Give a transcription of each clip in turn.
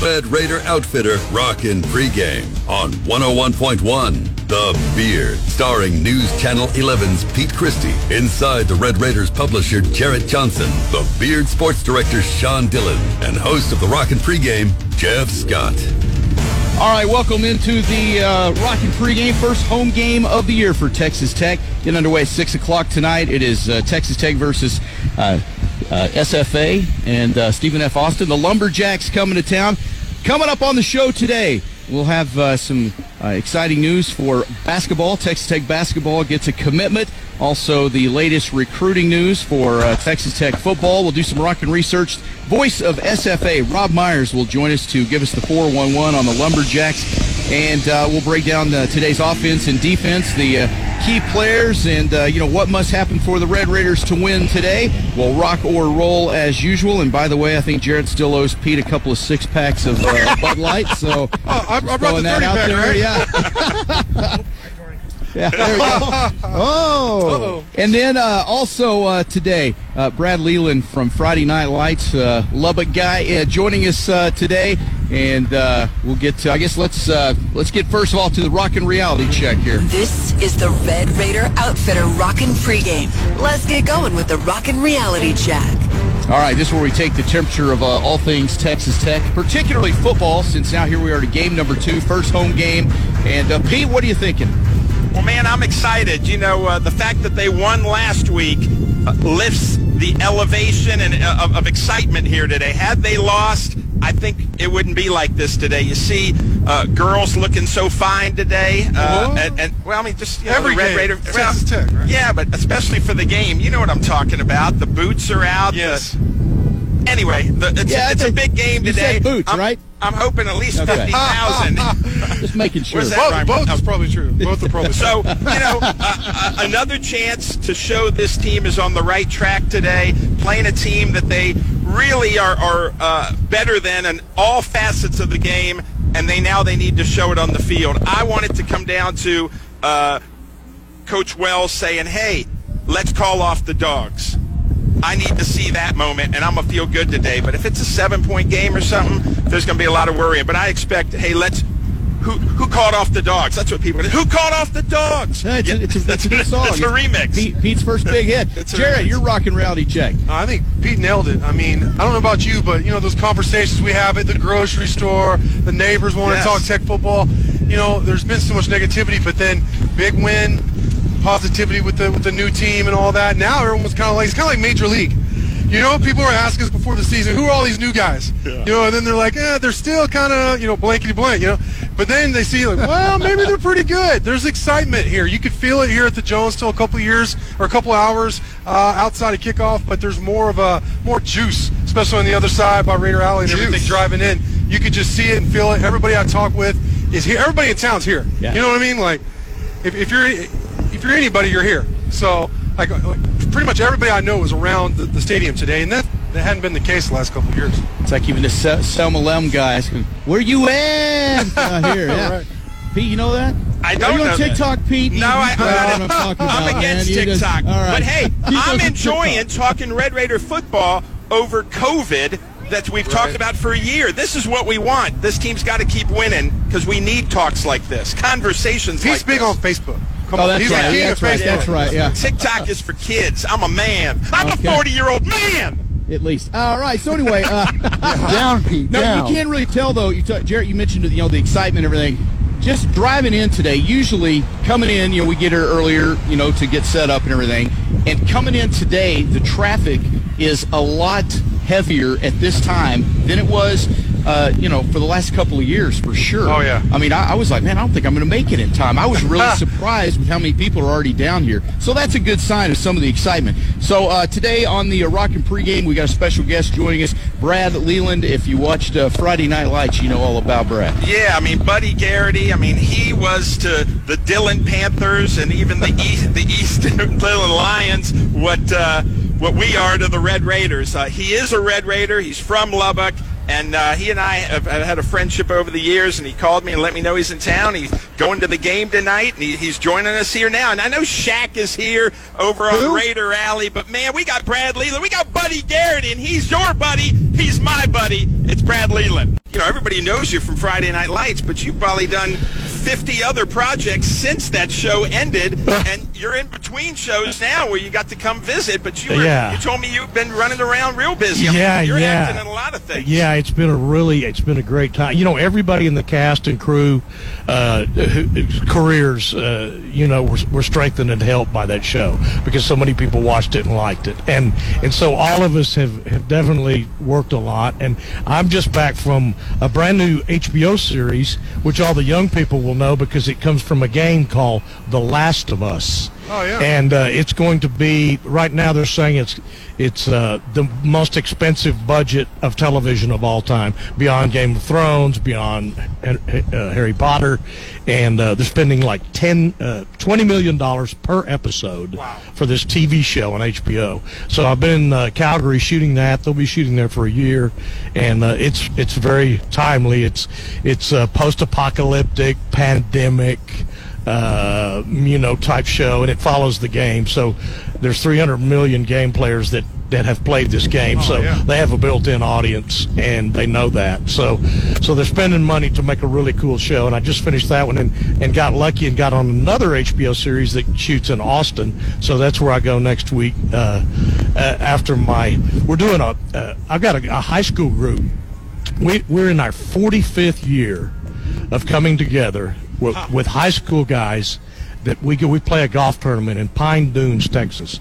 Red Raider Outfitter Rockin' Pregame on 101.1 The Beard, starring News Channel 11's Pete Christie, inside the Red Raiders publisher Jarrett Johnson, The Beard sports director Sean Dillon, and host of the Rockin' Pregame, Jeff Scott. All right, welcome into the uh, Rockin' pregame, first home game of the year for Texas Tech. Get underway at 6 o'clock tonight. It is uh, Texas Tech versus uh, uh, SFA and uh, Stephen F. Austin. The Lumberjacks coming to town. Coming up on the show today, we'll have uh, some uh, exciting news for basketball. Texas Tech basketball gets a commitment. Also, the latest recruiting news for uh, Texas Tech football. We'll do some rockin' research. Voice of SFA, Rob Myers, will join us to give us the 411 on the Lumberjacks. And uh, we'll break down uh, today's offense and defense, the uh, key players, and uh, you know what must happen for the Red Raiders to win today. We'll rock or roll as usual. And by the way, I think Jarrett still owes Pete a couple of six packs of uh, Bud Light. So Oh, I, I brought the throwing 30 that out pack, there, right? yeah. Yeah, there we go. Oh, and then uh, also uh, today, uh, Brad Leland from Friday Night Lights, uh, Lubbock guy, uh, joining us uh, today, and uh, we'll get. To, I guess let's uh, let's get first of all to the rock and reality check here. This is the Red Raider Outfitter Rockin' Pregame. Let's get going with the Rockin' Reality Check. All right, this is where we take the temperature of uh, all things Texas Tech, particularly football. Since now here we are to game number two, first home game. And uh, Pete, what are you thinking? Well, man, I'm excited. You know, uh, the fact that they won last week uh, lifts the elevation and uh, of, of excitement here today. Had they lost, I think it wouldn't be like this today. You see, uh, girls looking so fine today, uh, and, and well, I mean, just you know, Every the Red game. Raider. Well, Tech, right? Yeah, but especially for the game, you know what I'm talking about. The boots are out. the- Yes. anyway, the, it's, Yeah, a, it's a think big game you today. boots, I'm, right? I'm hoping at least Okay. fifty thousand. Just making sure. Where's that Both, rhyme? both is probably true. Both are probably So, you know, uh, uh, another chance to show this team is on the right track today, playing a team that they really are, are uh, better than in all facets of the game, and they now they need to show it on the field. I want it to come down to uh, Coach Wells saying, hey, let's call off the dogs. I need to see that moment, and I'm gonna feel good today. But if it's a seven-point game or something, there's gonna be a lot of worrying. But I expect, hey, let's who who called off the dogs? That's what people. Who called off the dogs? Yeah, it's, a, it's, a, it's a. That's a remix. Pete, Pete's first big hit. It's Jarrett, you're rocking reality check. I think Pete nailed it. I mean, I don't know about you, but you know those conversations we have at the grocery store, the neighbors want Yes. to talk tech football. You know, there's been so much negativity, but then big win, positivity with the with the new team and all that. Now everyone's kind of like it's kind of like Major League. You know, people are asking us before the season, who are all these new guys? You know, and then they're like, eh, they're still kind of, you know, blankety blank, you know. But then they see, like, well, maybe they're pretty good. There's excitement here. You could feel it here at the Jones till a couple years or a couple hours uh, outside of kickoff, but there's more of a more juice, especially on the other side by Raider Alley and everything driving in. You could just see it and feel it. Everybody I talk with is here. Everybody in town's here. Yeah. You know what I mean? Like, if, if you're if you're anybody, you're here. So like, uh, like pretty much everybody I know is around the, the stadium today, and that that hadn't been the case the last couple of years. It's like even the Se- Selma Lem guy asking, "Where you at?" Out uh, here, yeah. Right. Pete, you know that? I Are don't Are you know on that. TikTok, Pete? No, You- I, you know what I'm, not I'm about, against man. You just- TikTok. But hey, I'm enjoying TikTok. talking Red Raider football over COVID that we've talked about for a year. This is what we want. This team's got to keep winning because we need talks like this, conversations He's like big this. on Facebook. Come Oh, on, that's he's right. the king That's right. Facebook. That's right. Yeah. TikTok is for kids. I'm a man. I'm Okay. a 40 year old man. At least. All right. So anyway, uh, Down, Pete. no, down. you can't really tell though. You t- Jarrett, you mentioned you know the excitement, and everything. Just driving in today. Usually coming in, you know, we get here earlier, you know, to get set up and everything. And coming in today, the traffic is a lot heavier at this time than it was, uh, you know, for the last couple of years for sure. Oh, yeah. I mean, I, I was like, man, I don't think I'm going to make it in time. I was really surprised with how many people are already down here. So that's a good sign of some of the excitement. So uh, today on the uh, Rockin' pregame, we got a special guest joining us, Brad Leland. If you watched uh, Friday Night Lights, you know all about Brad. Yeah, I mean Buddy Garrity. I mean he was to the Dillon Panthers and even the East, the East Dillon Lions what uh, what we are to the Red Raiders. Uh, he is a Red Raider. He's from Lubbock. And uh, he and I have, have had a friendship over the years, and he called me and let me know he's in town. He's going to the game tonight, and he, he's joining us here now. And I know Shaq is here over on Who? Raider Alley, but man, we got Brad Leland. We got Buddy Garrity, and he's your buddy. He's my buddy. It's Brad Leland. You know, everybody knows you from Friday Night Lights, but you've probably done 50 other projects since that show ended, and you're in between shows now where you got to come visit. But you were, Yeah. you told me you've been running around real busy. Yeah, you're yeah. acting in a lot of things. Yeah, it's been a really, it's been a great time. You know, everybody in the cast and crew, uh, careers, uh, you know, were, were strengthened and helped by that show because so many people watched it and liked it, and and so all of us have have definitely worked a lot. And I'm just back from a brand new HBO series, which all the young people will know because it comes from a game called The Last of Us. Oh, yeah. And uh, it's going to be right now. They're saying it's it's uh, the most expensive budget of television of all time, beyond Game of Thrones, beyond uh, Harry Potter, and uh, they're spending like 10, uh, 20 million dollars per episode for this TV show on HBO. So I've been in uh, Calgary shooting that. They'll be shooting there for a year, and uh, it's it's very timely. It's it's uh, post-apocalyptic, pandemic uh, you know, type show, and it follows the game. So there's 300 million game players that that have played this game, so yeah. they have a built-in audience, and they know that. So, so they're spending money to make a really cool show. And I just finished that one, and and got lucky and got on another HBO series that shoots in Austin. So that's where I go next week. Uh, uh, after my, we're doing a, uh, I've got a, a high school group. We, we're in our 45th year of coming together with, with high school guys that we we play a golf tournament in Pine Dunes, Texas.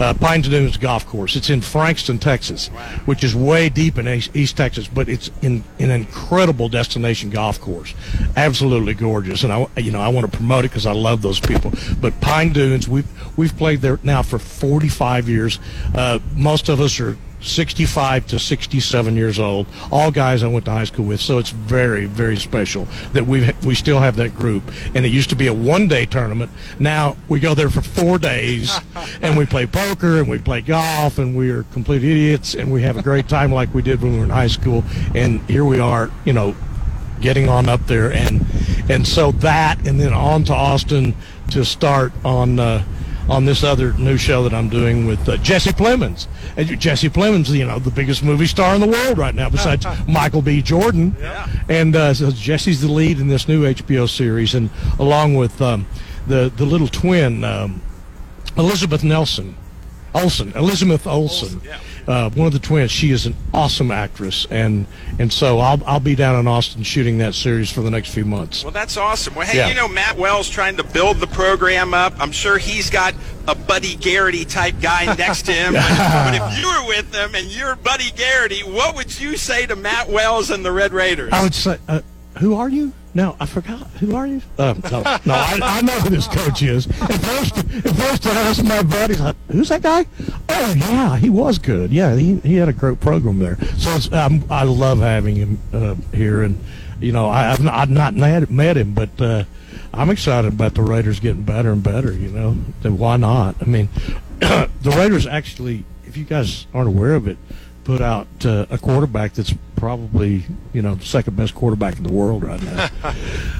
Uh, Pine Dunes Golf Course. It's in Frankston, Texas, which is way deep in East, Texas, but it's in, in an incredible destination golf course. Absolutely gorgeous, and I you know I want to promote it because I love those people. But Pine Dunes, we've we've played there now for 45 years. Uh, most of us are 65 to 67 years old, all guys I went to high school with. So it's very, very special that we we still have that group. And it used to be a one day tournament. Now we go there for four days, and we play poker and we play golf, and we are complete idiots, and we have a great time like we did when we were in high school. And here we are, you know, getting on up there, and and so that, and then on to Austin to start on. Uh, on this other new show that I'm doing with uh, Jesse Plemons. And Jesse Plemons, you know, the biggest movie star in the world right now, besides Michael B. Jordan. And uh, so Jesse's the lead in this new HBO series, and along with um, the the little twin um, Elizabeth Nelson. Olson, Elizabeth Olsen, uh, one of the twins. She is an awesome actress, and and so I'll I'll be down in Austin shooting that series for the next few months. Well, that's awesome. Well, hey, Yeah. you know, Matt Wells trying to build the program up. I'm sure he's got a Buddy Garrity type guy next to him. but, but if you were with him and you're Buddy Garrity, what would you say to Matt Wells and the Red Raiders? I would say, uh, who are you? No, I forgot. Who are you? Uh, no, no I, I know who this coach is. At first, at first I asked my buddies, "Who's that guy?" Oh yeah, he was good. Yeah, he, he had a great program there. So um, I love having him uh, here, and you know, I, I've not, I've not met, met him, but uh, I'm excited about the Raiders getting better and better. You know, then why not? I mean, the Raiders actually, if you guys aren't aware of it, put out uh, a quarterback that's probably you know second best quarterback in the world right now.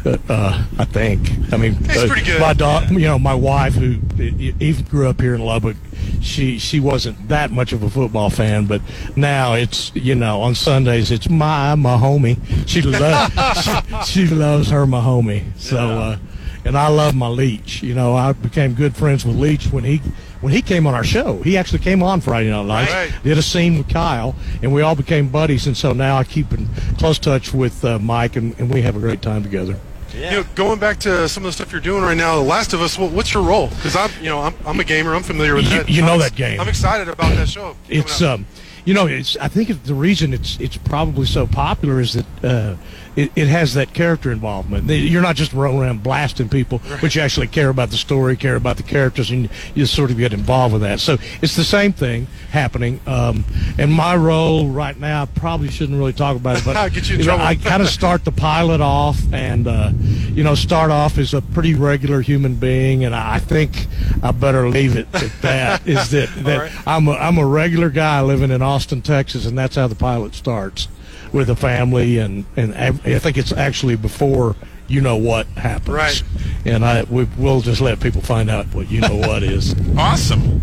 uh, uh, I think. I mean, uh. My dog, you know, my wife who even grew up here in Lubbock. She she wasn't that much of a football fan, but now it's you know on Sundays it's my Mahomie. She loves she, she loves her Mahomie. So. Uh, and I love my Leach. You know, I became good friends with Leach when he when he came on our show. He actually came on Friday Night Lights, Right. did a scene with Kyle, and we all became buddies. And so now I keep in close touch with uh, Mike, and, and we have a great time together. Yeah. You know, going back to some of the stuff you're doing right now, The Last of Us. What, what's your role? Because I'm, you know, I'm, I'm a gamer. I'm familiar with You- that. you know I'm- that game. I'm excited about that show. It's um, you know, it's I think the reason it's it's probably so popular is that uh, it, it has that character involvement. You're not just rolling around blasting people, but you actually care about the story, care about the characters, and you sort of get involved with that. So it's the same thing happening. Um, and my role right now, I probably shouldn't really talk about it, but you you know. I kind of start the pilot off, and uh, you know, start off as a pretty regular human being, and I think I better leave it at that. is that that right. I'm a, I'm a regular guy living in Austin, Texas, and that's how the pilot starts. With a family, and and I think it's actually before you know what happens. Right. And I we, we'll just let people find out what you know what is. Awesome.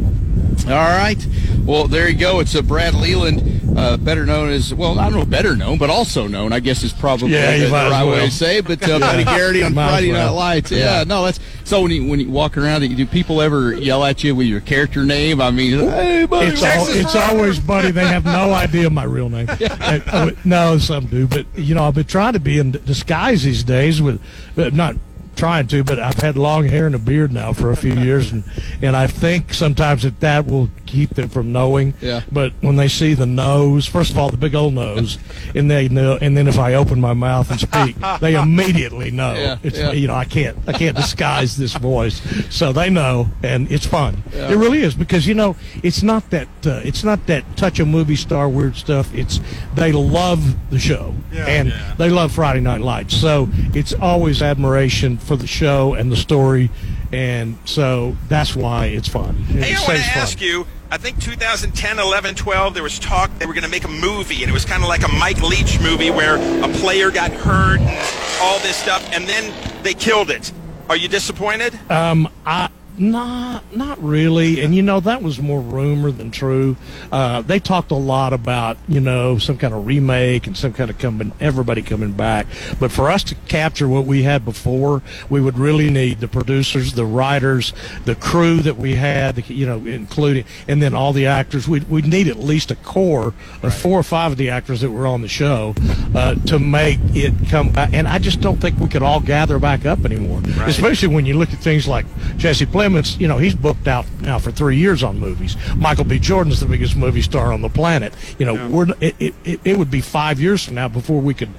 All right. Well, there you go. It's a Brad Leland, uh, better known as well. I don't know, better known, but also known. I guess is probably Yeah, the, the right way to say. But uh, Buddy Garrity on Friday well. Night Lights. Yeah. Yeah. No, that's so when you when you walk around, do people ever yell at you with your character name? I mean, hey, buddy. It's, al- it's always buddy. They have no idea my real name. Uh, uh, no, some do, but you know I've been trying to be in disguise these days with, not trying to. But I've had long hair and a beard now for a few years, and and I think sometimes that that will keep them from knowing. Yeah. But when they see the nose, first of all, the big old nose, and they know, and then if I open my mouth and speak, they immediately know. Yeah, it's yeah. you know I can't I can't disguise this voice, so they know, and it's fun. It really is because you know it's not that uh, it's not that touch a movie star weird stuff. It's they love the show Yeah. and they love Friday Night Lights, so it's always admiration for the show and the story, and so that's why it's fun. Hey, It I want to stays fun. ask you. I think 2010, 11, 12, there was talk they were going to make a movie, and it was kind of like a Mike Leach movie where a player got hurt and all this stuff, and then they killed it. Are you disappointed? Um, I not not really, and you know that was more rumor than true. Uh, they talked a lot about you know some kind of remake and some kind of coming everybody coming back, but for us to capture what we had before, we would really need the producers, the writers, the crew that we had, you know, including and then all the actors. We'd, we'd need at least a core of four or five of the actors that were on the show uh, to make it come back. And I just don't think we could all gather back up anymore, especially when you look at things like Jesse Plemons. You know, he's booked out now for three years on movies. Michael B. Jordan's the biggest movie star on the planet. You know, we're it, it, it, would be five years from now before we could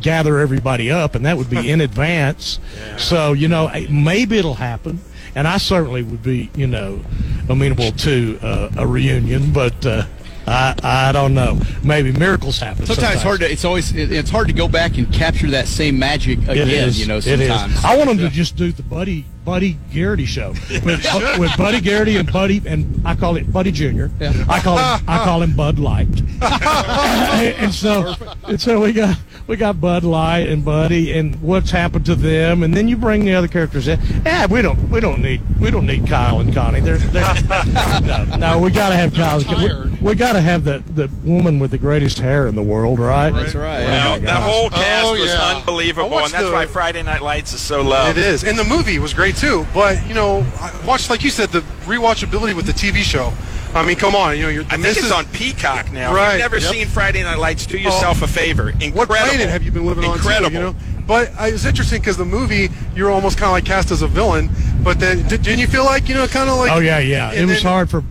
gather everybody up, and that would be in advance. So you know, maybe it'll happen. And I certainly would be, you know, amenable to uh, a reunion, but uh, I I don't know. Maybe miracles happen. Sometimes it's hard to. It's always. it- It's hard to go back and capture that same magic again. It is. You know, It is. sometimes. I want them to just do the Buddy Buddy Garrity show with, with Buddy Garrity and Buddy and I call it Buddy Junior. Yeah. I call him I call him Bud Light. and so and so we got we got Bud Light and Buddy and what's happened to them, and then you bring the other characters in. Yeah, we don't we don't need we don't need Kyle and Connie. They're, they're no, no, we got to have Kyle. We, we got to have the the woman with the greatest hair in the world, right? That's right. Well, that whole cast Oh, was yeah. unbelievable, oh, and that's the- why Friday Night Lights is so loved. It is, and the movie was great too. But you know, I watched like you said, the rewatchability with the TV show. I mean, come on, you know, you're, I think it's on Peacock now. If Right, You've never yep. seen Friday Night Lights. Do oh. yourself a favor. Incredible. What planet have you been living Incredible. on? Too, you know, but I, it's interesting because the movie you're almost kind of like cast as a villain. But then, did, didn't you feel like you know, kind of like? Oh yeah, yeah. It and was then- hard for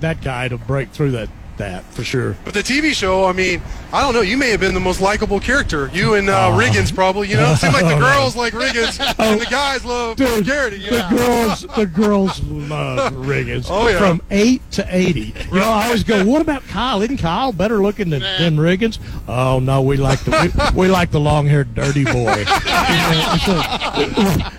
that guy to break through that that for sure. But the TV show, I mean, I don't know. You may have been the most likable character. You and uh, Oh. Riggins, probably. You know, it seemed like the Oh, girls like Riggins, and the guys love Dude, Garrity. You the girls, the girls love Riggins. Oh, yeah. From eight to eighty. You know, I always go, "What about Kyle? Isn't Kyle better looking than, than Riggins?" Oh no, we like the we, we like the long-haired dirty boy. You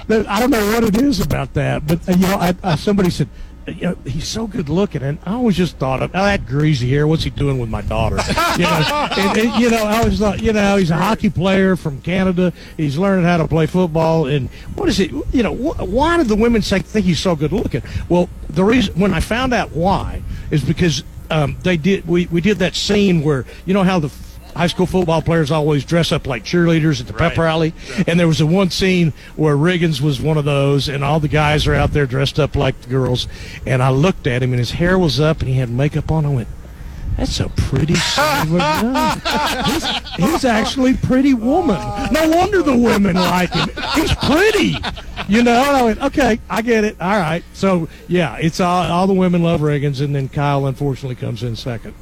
know, I don't know what it is about that, but uh, you know, I, I, somebody said. You know, he's so good looking, and I always just thought of, oh, that greasy hair. What's he doing with my daughter? You know, and, and, you know, I always thought, you know, he's a hockey player from Canada. He's learning how to play football, and what is it? You know, wh- why did the women say think he's so good looking? Well, the reason when I found out why is because um, they did we we did that scene where you know how the high school football players always dress up like cheerleaders at the pep rally. And there was a one scene where Riggins was one of those, and all the guys are out there dressed up like the girls. And I looked at him, and his hair was up, and he had makeup on. I went, that's a pretty son of a gun. He's, he's actually pretty woman. No wonder the women like him. He's pretty. You know, I went, okay, I get it. All right. So, yeah, it's all, all the women love Riggins, and then Kyle, unfortunately, comes in second.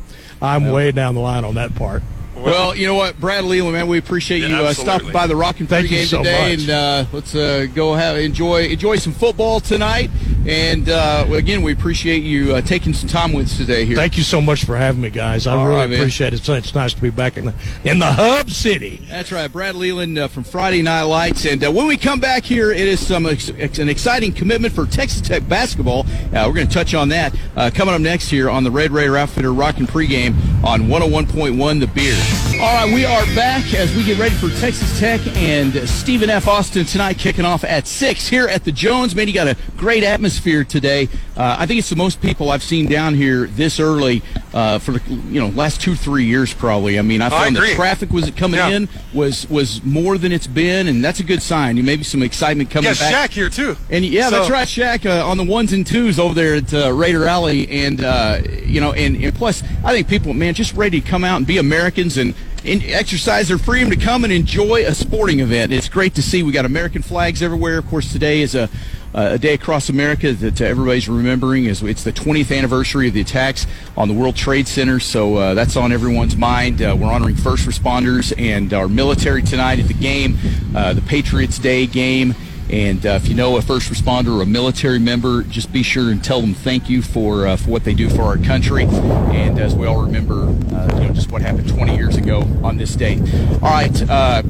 I'm way down the line on that part. Well, you know what, Brad Leland, man, we appreciate you uh, stopping by the Rockin' Thank you pregame so today, much. and uh, let's uh, go have enjoy enjoy some football tonight. And uh, again, we appreciate you uh, taking some time with us today here. Thank you so much for having me, guys. I All really right, appreciate it. So It's nice to be back in the in the hub city. That's right, Brad Leland uh, from Friday Night Lights. And uh, when we come back here, it is some ex- ex- an exciting commitment for Texas Tech basketball. Uh, we're going to touch on that uh, coming up next here on the Red Raider Outfitter Rockin' Pregame on 101.1 The Beard. All right, we are back as we get ready for Texas Tech and Stephen F. Austin tonight, kicking off at 6 here at the Jones. Man, you got a great atmosphere today. Uh, I think it's the most people I've seen down here this early uh, for the you know last two three years probably. I mean, I found I the traffic was coming yeah. in was was more than it's been, and that's a good sign. You maybe some excitement coming yeah, back. Shaq here too. And yeah, So- that's right, Shaq, uh, on the ones and twos over there at uh, Raider Alley, and uh, you know, and, and plus, I think people, man, just ready to come out and be Americans and, exercise their freedom to come and enjoy a sporting event. It's great to see. We got American flags everywhere. Of course, today is a a day across America that everybody's remembering. Is it's the 20th anniversary of the attacks on the World Trade Center, so uh, that's on everyone's mind. Uh, we're honoring first responders and our military tonight at the game, uh, the Patriots Day game. And uh, if you know a first responder or a military member, just be sure and tell them thank you for uh, for what they do for our country. And as we all remember, uh, you know just what happened 20 years ago on this day. All right. Uh,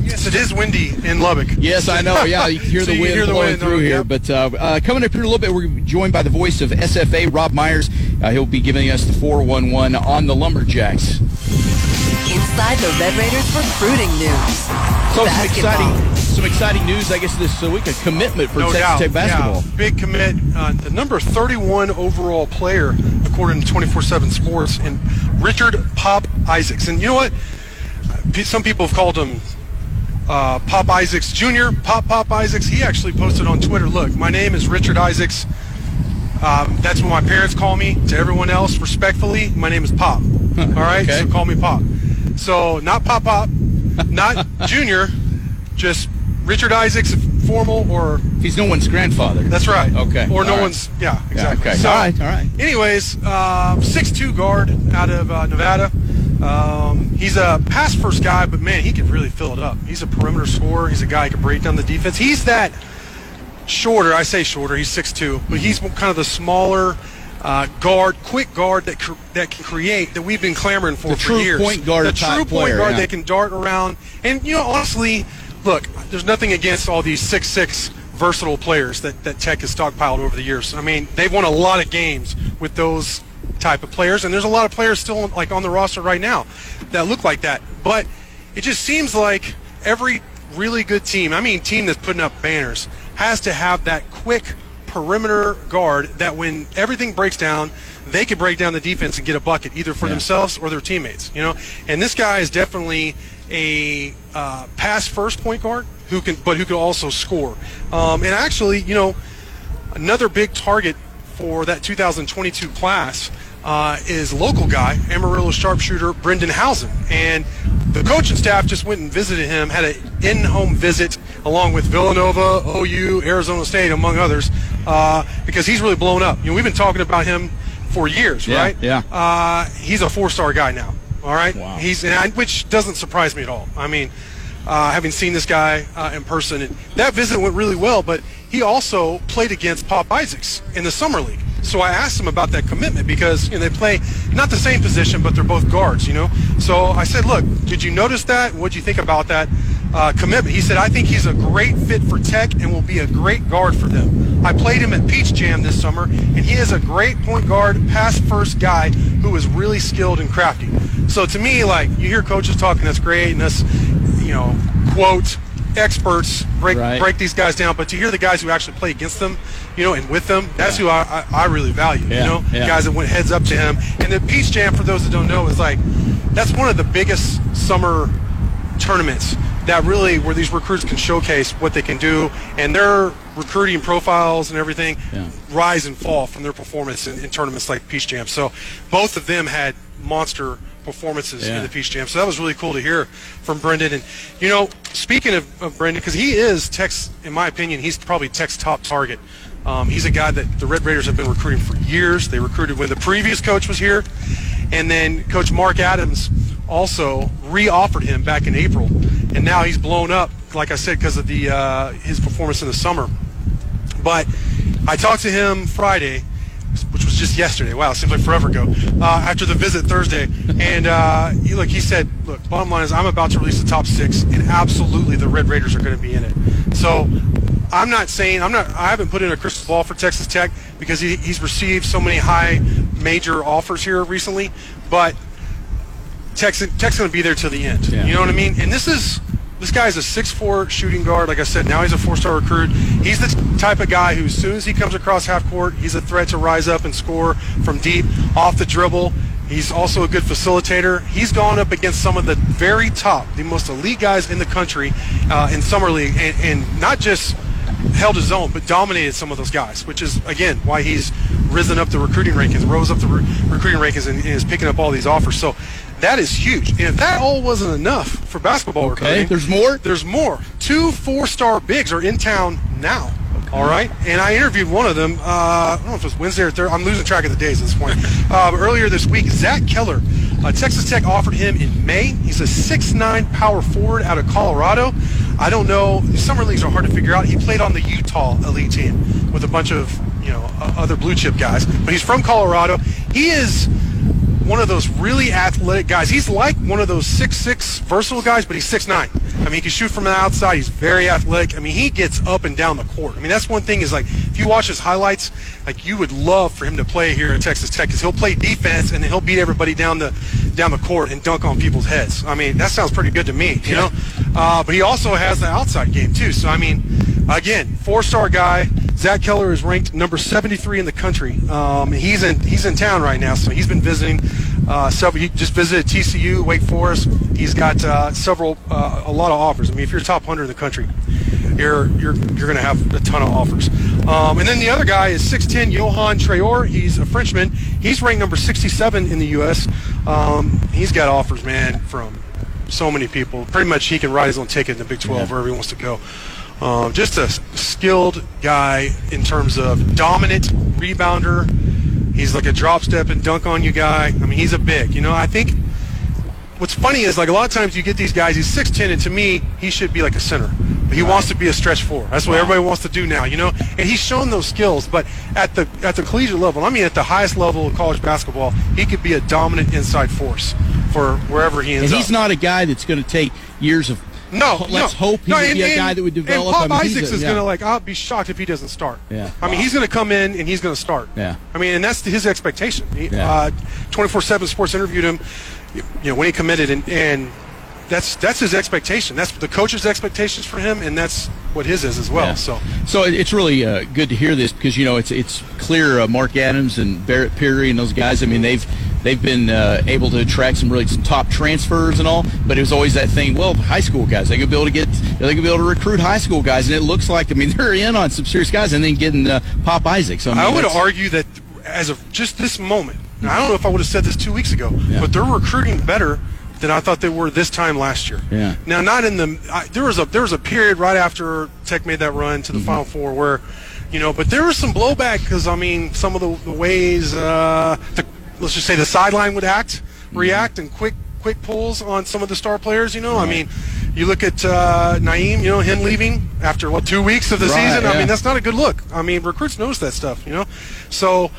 Yes, it is windy in Lubbock. yes, I know. Yeah, you can hear So the you wind hear the blowing wind, through here. yep. But uh, uh, coming up here in a little bit, we're joined by the voice of SFA, Rob Myers. Uh, he'll be giving us the 411 on the Lumberjacks. Inside the Red Raiders recruiting news. So Basketball. exciting, some exciting news. I guess this week a commitment for no Texas doubt. Tech basketball. Yeah, big commit. Uh, the number 31 overall player, according to 24/7 Sports, and Richard Pop Isaacs. And you know what? Some people have called him uh, Pop Isaacs Jr. Pop Pop Isaacs. He actually posted on Twitter. Look, my name is Richard Isaacs. Um, that's what my parents call me. To everyone else, respectfully, my name is Pop. All right, Okay. so call me Pop. So not Pop Pop, not Junior, just Richard Isaacs, formal or He's no one's grandfather. that's right. Okay. Or no All right. one's. Yeah, exactly. okay. So, All right, all right. Anyways, six-two guard out of uh, Nevada. Um, he's a pass first guy, but man, he can really fill it up. He's a perimeter scorer. He's a guy who can break down the defense. He's that shorter. I say shorter. He's six-two, but he's kind of the smaller. Uh, guard, quick guard that cr- that can create that we've been clamoring for The for true years. point guard the true point player, guard yeah. that can dart around. And you know, honestly, look, there's nothing against all these six six versatile players that, that Tech has stockpiled over the years. I mean, they've won a lot of games with those type of players, and there's a lot of players still like on the roster right now that look like that. But it just seems like every really good team, I mean, team that's putting up banners, has to have that quick perimeter guard that when everything breaks down, they can break down the defense and get a bucket either for Yeah. themselves or their teammates. You know, and this guy is definitely a uh, pass first point guard who can, but who can also score. Um, and actually, you know, another big target for that 2022 class uh, is local guy, Amarillo sharpshooter Brendan Hausen. And the coaching staff just went and visited him, had an in-home visit along with Villanova, OU, Arizona State, among others, uh, because he's really blown up. You know, we've been talking about him for years, Yeah, right? yeah. Uh, he's a four-star guy now. All right, Wow. he's and I, which doesn't surprise me at all. I mean, uh, having seen this guy uh, in person, and that visit went really well. But he also played against Pop Isaacs in the summer league. So I asked him about that commitment because you know they play not the same position, but they're both guards. You know, so I said, "Look, did you notice that? What do you think about that uh, commitment?" He said, "I think he's a great fit for Tech and will be a great guard for them. I played him at Peach Jam this summer, and he is a great point guard, pass first guy who is really skilled and crafty." So to me, like you hear coaches talking, that's great, and that's you know, quote experts break Right. break these guys down, but to hear the guys who actually play against them, you know, and with them, that's who I, I, I really value. Yeah, You know, yeah. guys that went heads up to him. And the Peach Jam, for those that don't know, is like that's one of the biggest summer tournaments that really where these recruits can showcase what they can do and their recruiting profiles and everything Yeah. rise and fall from their performance in, in tournaments like Peach Jam. So both of them had monster performances Yeah. in the Peach Jam. So that was really cool to hear from Brendan. And you know, speaking of, of Brendan, because he is Tech's, in my opinion, he's probably Tech's top target. Um, he's a guy that the Red Raiders have been recruiting for years. They recruited when the previous coach was here, and then Coach Mark Adams also re-offered him back in April, and now he's blown up, like I said, because of the uh, his performance in the summer. But I talked to him Friday, which was just yesterday. Wow, it seems like forever ago. Uh, after the visit Thursday, and uh, he, look, he said, "Look, bottom line is I'm about to release the top six, and absolutely the Red Raiders are going to be in it." So. I'm not saying I'm not. I haven't put in a crystal ball for Texas Tech because he, he's received so many high major offers here recently. But Texas Tech's going to be there till the end. Yeah. You know what I mean? And this is this guy's a 6'4 shooting guard. Like I said, now he's a four-star recruit. He's the type of guy who, as soon as he comes across half court, he's a threat to rise up and score from deep, off the dribble. He's also a good facilitator. He's gone up against some of the very top, the most elite guys in the country uh, in summer league, and, and not just held his own, but dominated some of those guys, which is again why he's risen up the recruiting rankings, rose up the re- recruiting rankings, and, and is picking up all these offers. So that is huge. And if that all wasn't enough for basketball Okay, recruiting, there's more? There's more. Two four-star bigs are in town now. All right, and I interviewed one of them. Uh, I don't know if it was Wednesday or Thursday. I'm losing track of the days at this point. Uh, earlier this week, Zach Keller, uh, Texas Tech offered him in May. He's a 6'9 power forward out of Colorado. I don't know. Summer leagues are hard to figure out. He played on the Utah elite team with a bunch of you know uh, other blue chip guys, but he's from Colorado. He is one of those really athletic guys. He's like one of those six six versatile guys, but he's six nine. I mean, he can shoot from the outside. He's very athletic. I mean, he gets up and down the court. I mean, that's one thing is like if you watch his highlights, like you would love for him to play here at Texas Tech because he'll play defense and he'll beat everybody down the down the court and dunk on people's heads. I mean, that sounds pretty good to me, you know. Uh, but he also has the outside game too. So I mean, again, four star guy. Zach Keller is ranked number 73 in the country. Um, he's in he's in town right now, so he's been visiting. Uh, several, he just visited TCU, Wake Forest. He's got uh, several, uh, a lot of offers. I mean, if you're top 100 in the country, you're you're you're going to have a ton of offers. Um, and then the other guy is 6'10 Yohan Traore. He's a Frenchman. He's ranked number 67 in the U.S. Um, he's got offers, man, from so many people. Pretty much he can ride his own ticket in the Big 12 wherever he wants to go. Um, just a skilled guy in terms of dominant rebounder. He's like a drop step and dunk on you guy. I mean, he's a big. You know, I think what's funny is like a lot of times you get these guys. He's 6'10", and to me, he should be like a center. But he wants to be a stretch four. That's what everybody wants to do now, you know. And he's shown those skills, but at the at the collegiate level, I mean, at the highest level of college basketball, he could be a dominant inside force for wherever he ends And he's up. not a guy that's going to take years of. No, let's no. hope he no, would and, be a guy that would develop. And Pop I mean, Isaacs a- is yeah. going to like. I'll be shocked if he doesn't start. Yeah. I mean, he's going to come in and he's going to start. Yeah. I mean, and that's his expectation. Uh, 24/7 Sports interviewed him, you know, when he committed, and, and that's that's his expectation. That's the coach's expectations for him, and that's what his is as well. Yeah. So. So it's really uh, good to hear this because you know it's it's clear uh, Mark Adams and Barret Peery and those guys. I mean they've they've been uh, able to attract some really some top transfers and all. But it was always that thing. Well, high school guys they could be able to get they could be able to recruit high school guys, and it looks like I mean they're in on some serious guys, and then getting uh, Pop Isaac. So I, mean, I would argue that as of just this moment, I don't know if I would have said this two weeks ago, Yeah. but they're recruiting better than I thought they were this time last year. Yeah. Now, not in the I, there was a there was a period right after Tech made that run to the Mm-hmm. Final Four where, you know, but there was some blowback because I mean some of the, the ways uh, the, let's just say the sideline would act, Mm-hmm. react, and quick quick pulls on some of the star players. You know, I mean. You look at uh, Naeem, you know, him leaving after what two weeks of the Right, season. I mean, that's not a good look. I mean, recruits notice that stuff, you know. So,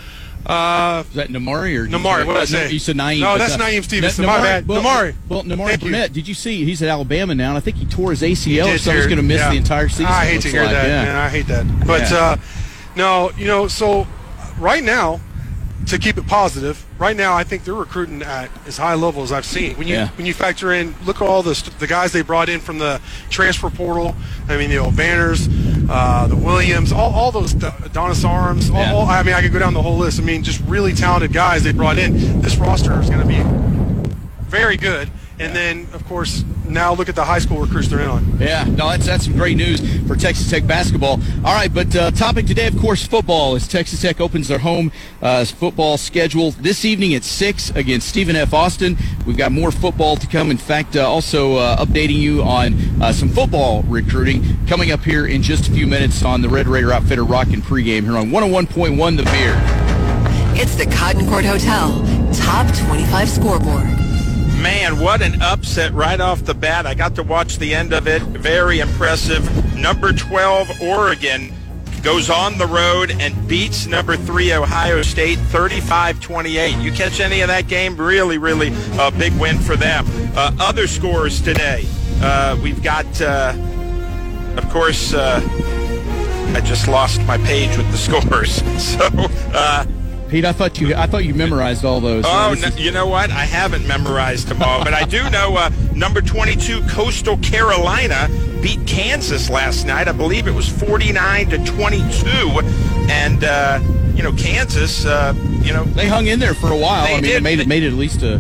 uh, Is that Nimari or Nimari, what did I say? You said Naeem. No, that's uh, Naeem Stevenson. Na- My bad. Well, Nimari. Well, Nimari. Burnett. Did you see? He's at Alabama now, and I think he tore his ACL, so he's going to miss yeah. the entire season. I hate to hear like, that, yeah. man. I hate that. But Yeah. uh, no, you know, so right now, to keep it positive, right now I think they're recruiting at as high a level as I've seen. When you Yeah. when you factor in, look at all the the guys they brought in from the transfer portal. I mean, the Obanors, uh, the Williams, all, all those D- Adonis Arms. All, Yeah. all, I mean, I could go down the whole list. I mean, just really talented guys they brought in. This roster is going to be very good. And then, of course, now look at the high school recruits they're in on. Yeah, no, that's that's some great news for Texas Tech basketball. All right, but uh, topic today, of course, football. As Texas Tech opens their home uh, football schedule this evening at six against Stephen F. Austin. We've got more football to come. In fact, uh, also uh, updating you on uh, some football recruiting coming up here in just a few minutes on the Red Raider Outfitter Rockin' pregame here on 101.1 The Beard. It's the Cotton Court Hotel Top 25 Scoreboard. Man, what an upset right off the bat. I got to watch the end of it. Very impressive. Number 12, Oregon, goes on the road and beats number 3, Ohio State, 35-28. You catch any of that game? Really, really a big win for them. Uh, other scores today. Uh, we've got, uh, of course, uh, I just lost my page with the scores. So, uh, Pete, I thought you I thought you memorized all those. Oh, no, you know what? I haven't memorized them all, but I do know uh, number 22 Coastal Carolina beat Kansas last night. I believe it was 49 to 22, and uh, you know Kansas, uh, you know they hung in there for a while. I mean, did. it made it made it at least a.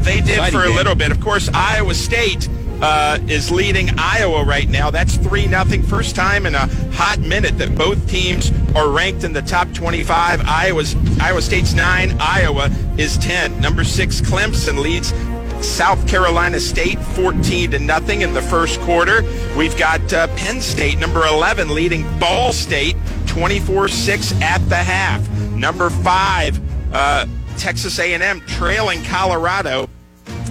They did for a game. little bit. Of course, Iowa State uh, is leading Iowa right now. That's three nothing. First time in a hot minute that both teams are ranked in the top 25. Iowa's Iowa State's nine. Iowa is 10. Number six Clemson leads. South Carolina State 14 to nothing in the first quarter. We've got uh, Penn State number 11 leading Ball State 24-6 at the half. Number 5 uh, Texas A&M trailing Colorado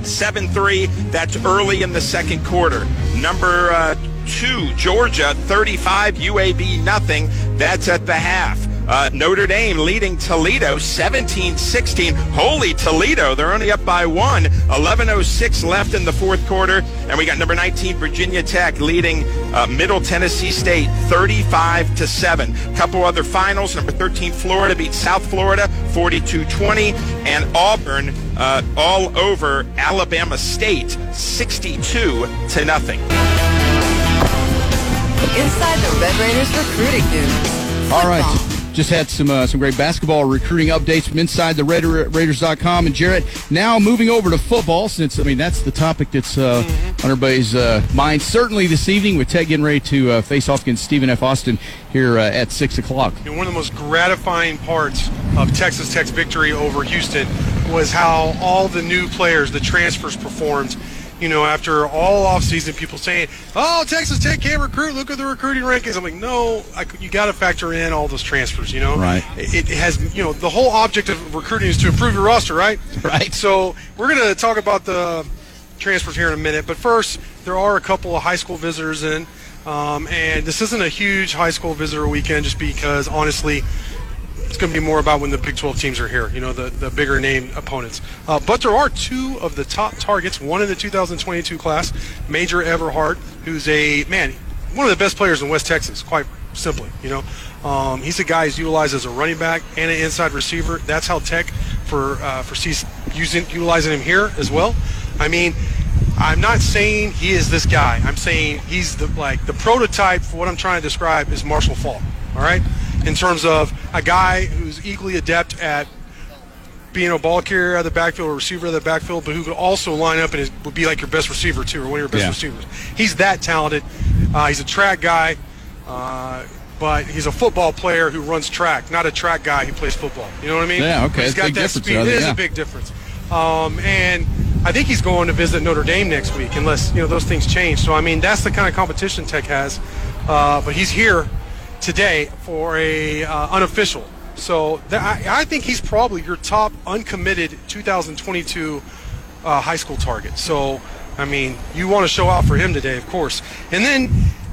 7-3. That's early in the second quarter. Number uh, two, Georgia 35, UAB nothing. That's at the half. Uh, Notre Dame leading Toledo 17-16. Holy Toledo, they're only up by one. 11:06 left in the fourth quarter, and we got number 19 Virginia Tech leading uh, Middle Tennessee State 35 to seven. Couple other finals. Number 13 Florida beat South Florida 42-20, and Auburn uh, all over Alabama State 62 to nothing. Inside the Red Raiders recruiting news. All right. Just had some uh, some great basketball recruiting updates from inside the Raider, Raiders.com. And Jarrett, now moving over to football, since I mean that's the topic that's uh, Mm-hmm. on everybody's uh, mind. Certainly this evening with Ted getting ready to uh, face off against Stephen F. Austin here uh, at six o'clock. And one of the most gratifying parts of Texas Tech's victory over Houston was how all the new players, the transfers, performed. You know, after all offseason, people saying, "Oh, Texas Tech can't recruit. Look at the recruiting rankings." I'm like, "No, I, you got to factor in all those transfers." You know, Right. It, it has, you know, the whole object of recruiting is to improve your roster, right? Right. So we're going to talk about the transfers here in a minute, but first, there are a couple of high school visitors in, um, and this isn't a huge high school visitor weekend, just because honestly, it's going to be more about when the Big 12 teams are here, you know, the, the bigger name opponents. Uh, but there are two of the top targets, one in the 2022 class, Major Everhart, who's a, man, one of the best players in West Texas, quite simply, you know. Um, he's a guy who's utilized as a running back and an inside receiver. That's how Tech for uh, foresees using utilizing him here as well. I mean, I'm not saying he is this guy. I'm saying he's the like the prototype for what I'm trying to describe is Marshall Faulk. All right, in terms of a guy who's equally adept at being a ball carrier out of the backfield, or receiver out of the backfield, but who could also line up and is, would be like your best receiver too, or one of your best Yeah. receivers. He's that talented. Uh, he's a track guy, uh, but he's a football player who runs track, not a track guy who plays football. You know what I mean? Yeah, okay. He's got big that speed. It is yeah. a big difference. Um, and I think he's going to visit Notre Dame next week, unless you know those things change. So I mean, that's the kind of competition Tech has. Uh, but he's here today for a uh, unofficial. So I, I think he's probably your top uncommitted 2022 uh, high school target. So I mean, you want to show out for him today, of course. And then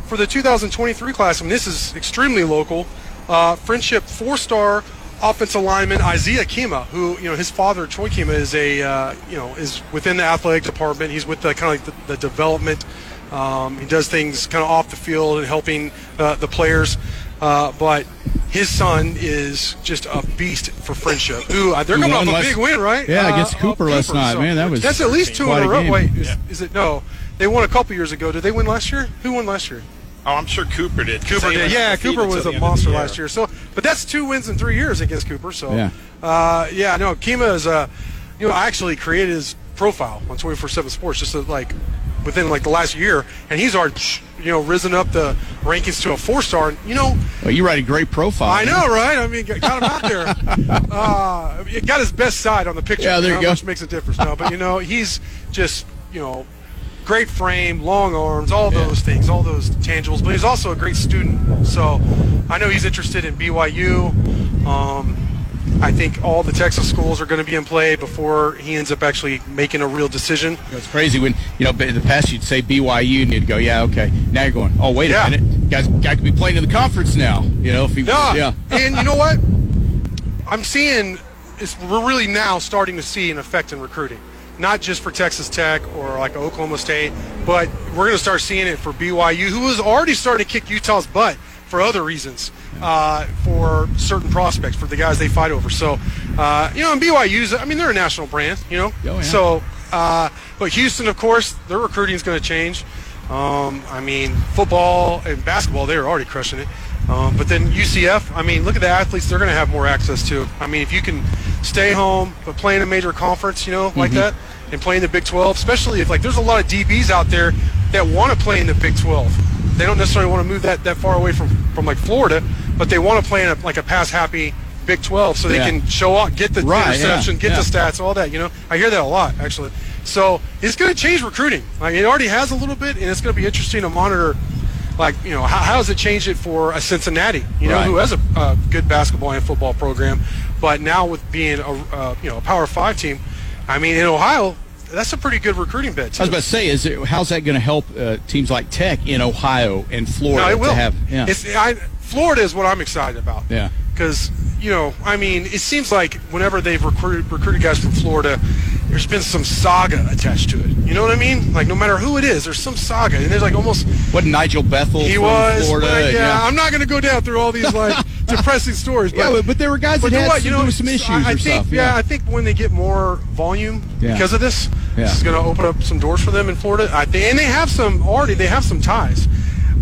for the 2023 class, I mean, this is extremely local. Uh, Frenship four-star offensive lineman Isaiah Kima, who you know his father Troy Kima is a uh, you know is within the athletic department. He's with the kind of like the, the development. Um, he does things kind of off the field and helping uh, the players. Uh, but his son is just a beast for Frenship. Ooh, uh, they're coming off won a last- big win, right? Yeah, Uh, against off Cooper last night. Man, that was that's at least two quite in a a row. game. Wait, is, is it no? They won a couple years ago. Did they win last year? Who won last year? Oh, I'm sure Cooper did. Cooper did. Yeah, Cooper was a the end of monster the last year. So, but that's two wins in three years against Cooper. So, Yeah. uh, yeah, no, Kima is uh, you know, I actually created his profile on 24/7 Sports just to, like within like the last year, and he's already you know risen up the rankings to a four star. You know, Well, you write a great profile. I know, right? I mean, got him out there. Uh, it got his best side on the picture. Yeah, there you know, go. Which makes a difference. No, but you know, he's just you know, great frame, long arms, all those things, all those tangibles. But he's also a great student. So I know he's interested in BYU. Um, I think all the Texas schools are going to be in play before he ends up actually making a real decision. It's crazy when you know in the past you'd say BYU and you'd go, yeah, okay. Now you're going, oh wait Yeah. a minute, guys, guy could be playing in the conference now. You know, if he, Yeah. yeah, and you know what? I'm seeing is we're really now starting to see an effect in recruiting. Not just for Texas Tech or like Oklahoma State, but we're going to start seeing it for BYU, who was already starting to kick Utah's butt for other reasons, uh, for certain prospects, for the guys they fight over. So, uh, you know, and BYU's, I mean, they're a national brand, you know. Oh, yeah. So, uh, but Houston, of course, their recruiting is going to change. Um, I mean, football and basketball, they're already crushing it. Um, but then UCF, I mean, look at the athletes they're going to have more access to. I mean, if you can stay home but play in a major conference, you know, like that, and play in the Big 12, especially if like there's a lot of DBs out there that want to play in the Big 12. They don't necessarily want to move that, that far away from, from like Florida, but they want to play in a, like a pass happy Big 12 so they Yeah. can show up, get the Right, interception, yeah, get yeah. the stats, all that. You know, I hear that a lot actually. So it's going to change recruiting. Like it already has a little bit, and it's going to be interesting to monitor. Like you know, how, how does it change it for a Cincinnati? You know, Right. who has a uh, good basketball and football program, but now with being a uh, you know a Power Five team, I mean in Ohio, that's a pretty good recruiting bed. Too. I was about to say, is it, how's that going to help uh, teams like Tech in Ohio and Florida No, it will. to have? Yeah, It's, I, Florida is what I'm excited about. Yeah. Because you know, I mean, it seems like whenever they've recruited recruited guys from Florida, there's been some saga attached to it. You know what I mean? Like no matter who it is, there's some saga, and there's like almost what Nigel Bethel he was. Florida? but, yeah, I'm not going to go down through all these like depressing stories. But, Yeah, but- there were guys that had what, some- you know, some issues I, I or think, stuff, yeah. yeah. I think when they get more volume Yeah. because of this, Yeah. this is going to open up some doors for them in Florida. I think, and they have some already. They have some ties.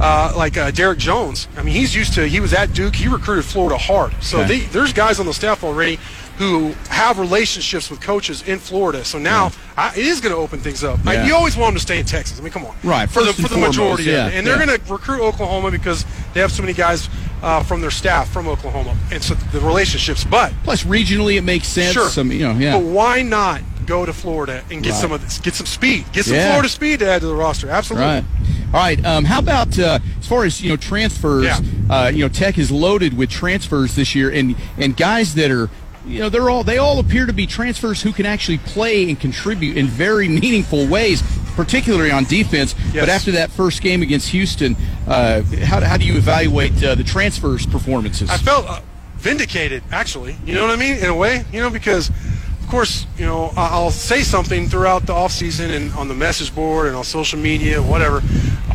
Uh, like uh, Derek Jones. I mean, he's used to. He was at Duke. He recruited Florida hard. So Okay. they, there's guys on the staff already who have relationships with coaches in Florida. So now I, it is going to open things up. I, you always want them to stay in Texas. I mean, come on. Right, For the first for the foremost, majority yeah, and they're yeah. going to recruit Oklahoma because they have so many guys uh, from their staff from Oklahoma, and so the relationships. But Plus, regionally, it makes sense. Sure. Some, you know, yeah. But why not go to Florida and get Right. some of this, get some speed, get some Yeah. Florida speed to add to the roster? Absolutely. Right. All right. Um, how about uh, as far as you know transfers? Yeah. Uh, you know, Tech is loaded with transfers this year, and and guys that are. You know, they're all they all appear to be transfers who can actually play and contribute in very meaningful ways, particularly on defense. Yes. But after that first game against Houston, uh, how, how do you evaluate uh, the transfers performances? I felt uh, vindicated, actually. You know what I mean? In a way, you know, because of course, you know, I'll say something throughout the off season and on the message board and on social media, whatever.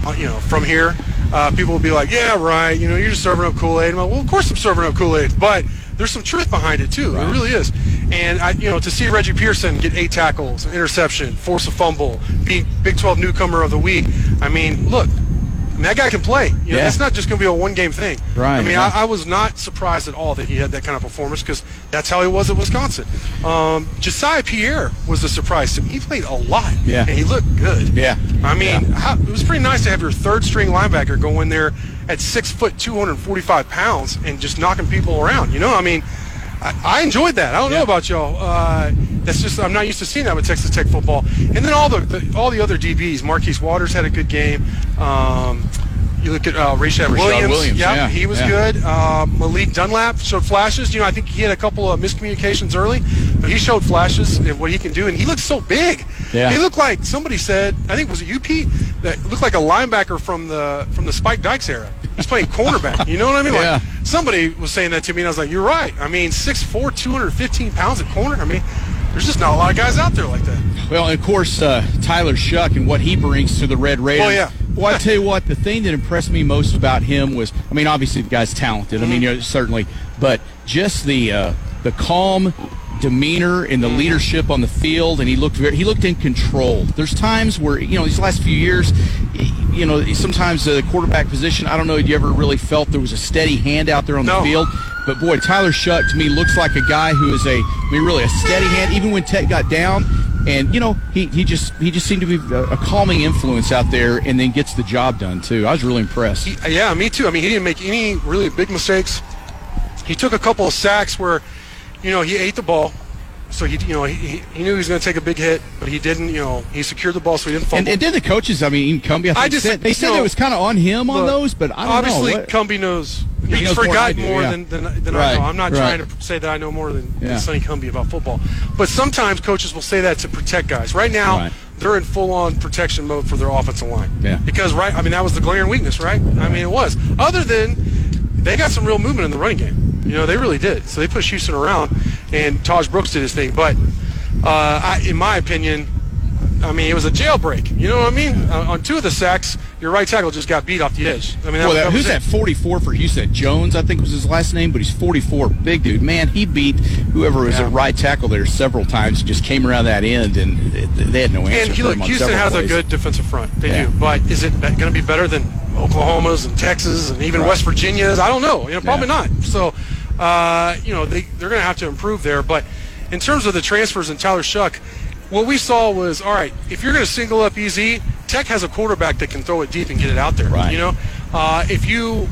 Uh, you know, from here, uh, people will be like, "Yeah, right. You know, you're just serving up Kool Aid." I'm like, "Well, of course I'm serving up Kool Aid, but there's some truth behind it too. It really is." And I, you know, to see Reggie Pearson get eight tackles, an interception, force a fumble, be Big 12 newcomer of the week. I mean, look. Mean, that guy can play. You know, Yeah. It's not just going to be a one-game thing. Right, I mean. I, I was not surprised at all that he had that kind of performance because that's how he was at Wisconsin. Um, Jesiah Pierre was a surprise to me. He played a lot, Yeah. and he looked good. Yeah. I mean, Yeah. how, it was pretty nice to have your third-string linebacker go in there at six foot, 245 pounds, and just knocking people around. You know, I mean, I, I enjoyed that. I don't know about y'all. Uh, that's just I'm not used to seeing that with Texas Tech football. And then all the, the all the other DBs. Marquise Waters had a good game. Um, you look at uh, Rashad, Rashad Williams. Williams, yeah, yeah, he was yeah. good. Uh, Malik Dunlap showed flashes. You know, I think he had a couple of miscommunications early, but he showed flashes of what he can do, and he looked so big. Yeah. He looked like somebody said. I think was it UP that looked like a linebacker from the from the Spike Dykes era. He's playing cornerback. You know what I mean? Like Yeah. somebody was saying that to me, and I was like, "You're right." I mean, 6'4", 215 pounds at corner. I mean, there's just not a lot of guys out there like that. Well, and of course, uh, Tyler Shough and what he brings to the Red Raiders. Oh, yeah. well, I tell you what, the thing that impressed me most about him was, I mean, obviously the guy's talented. I mean, you know, certainly, but just the uh, the calm demeanor and the leadership on the field, and he looked very, he looked in control. There's times where you know these last few years, you know, sometimes the quarterback position. I don't know. If you ever really felt there was a steady hand out there on No. the field? But boy, Tyler Shough to me looks like a guy who is a, I mean, really a steady hand. Even when Tech got down, and you know, he, he just he just seemed to be a, a calming influence out there, and then gets the job done too. I was really impressed. He, yeah, me too. I mean, he didn't make any really big mistakes. He took a couple of sacks where, you know, he ate the ball. So he, you know, he, he knew he was going to take a big hit, but he didn't. You know, he secured the ball, so he didn't fumble. and, and then the coaches, I mean, even Cumbie, I, think I just- said, they said know, it was kind of on him on those, but I don't obviously, know. Cumbie knows. He He's knows more than forgotten do, more yeah. than, than, than Right, I know. I'm not right. trying to say that I know more than, Yeah. than Sonny Cumbie about football. But sometimes coaches will say that to protect guys. Right now, Right. they're in full-on protection mode for their offensive line. Yeah. Because, right, I mean, that was the glaring weakness, right? I mean, it was. Other than they got some real movement in the running game. You know, they really did. So they pushed Houston around, and Tahj Brooks did his thing. But uh, I, in my opinion, I mean, it was a jailbreak. You know what I mean? Uh, on two of the sacks, your right tackle just got beat off the edge. I mean, that, Well, that that, who's it. that 44 for Houston? Jones, I think was his last name, but he's 44. Big dude. Man, he beat whoever was Yeah. at right tackle there several times. Just came around that end, and they they had no answer And for look, Houston has a good defensive front. They Yeah. do. But is it going to be better than Oklahoma's and Texas and even Right. West Virginia's? I don't know. You know, probably Yeah. not. So, uh, you know, they, they're going to have to improve there. But in terms of the transfers and Tyler Shough, what we saw was, all right, if you're going to single up EZ, Tech has a quarterback that can throw it deep and get it out there. Right. You know, uh, if you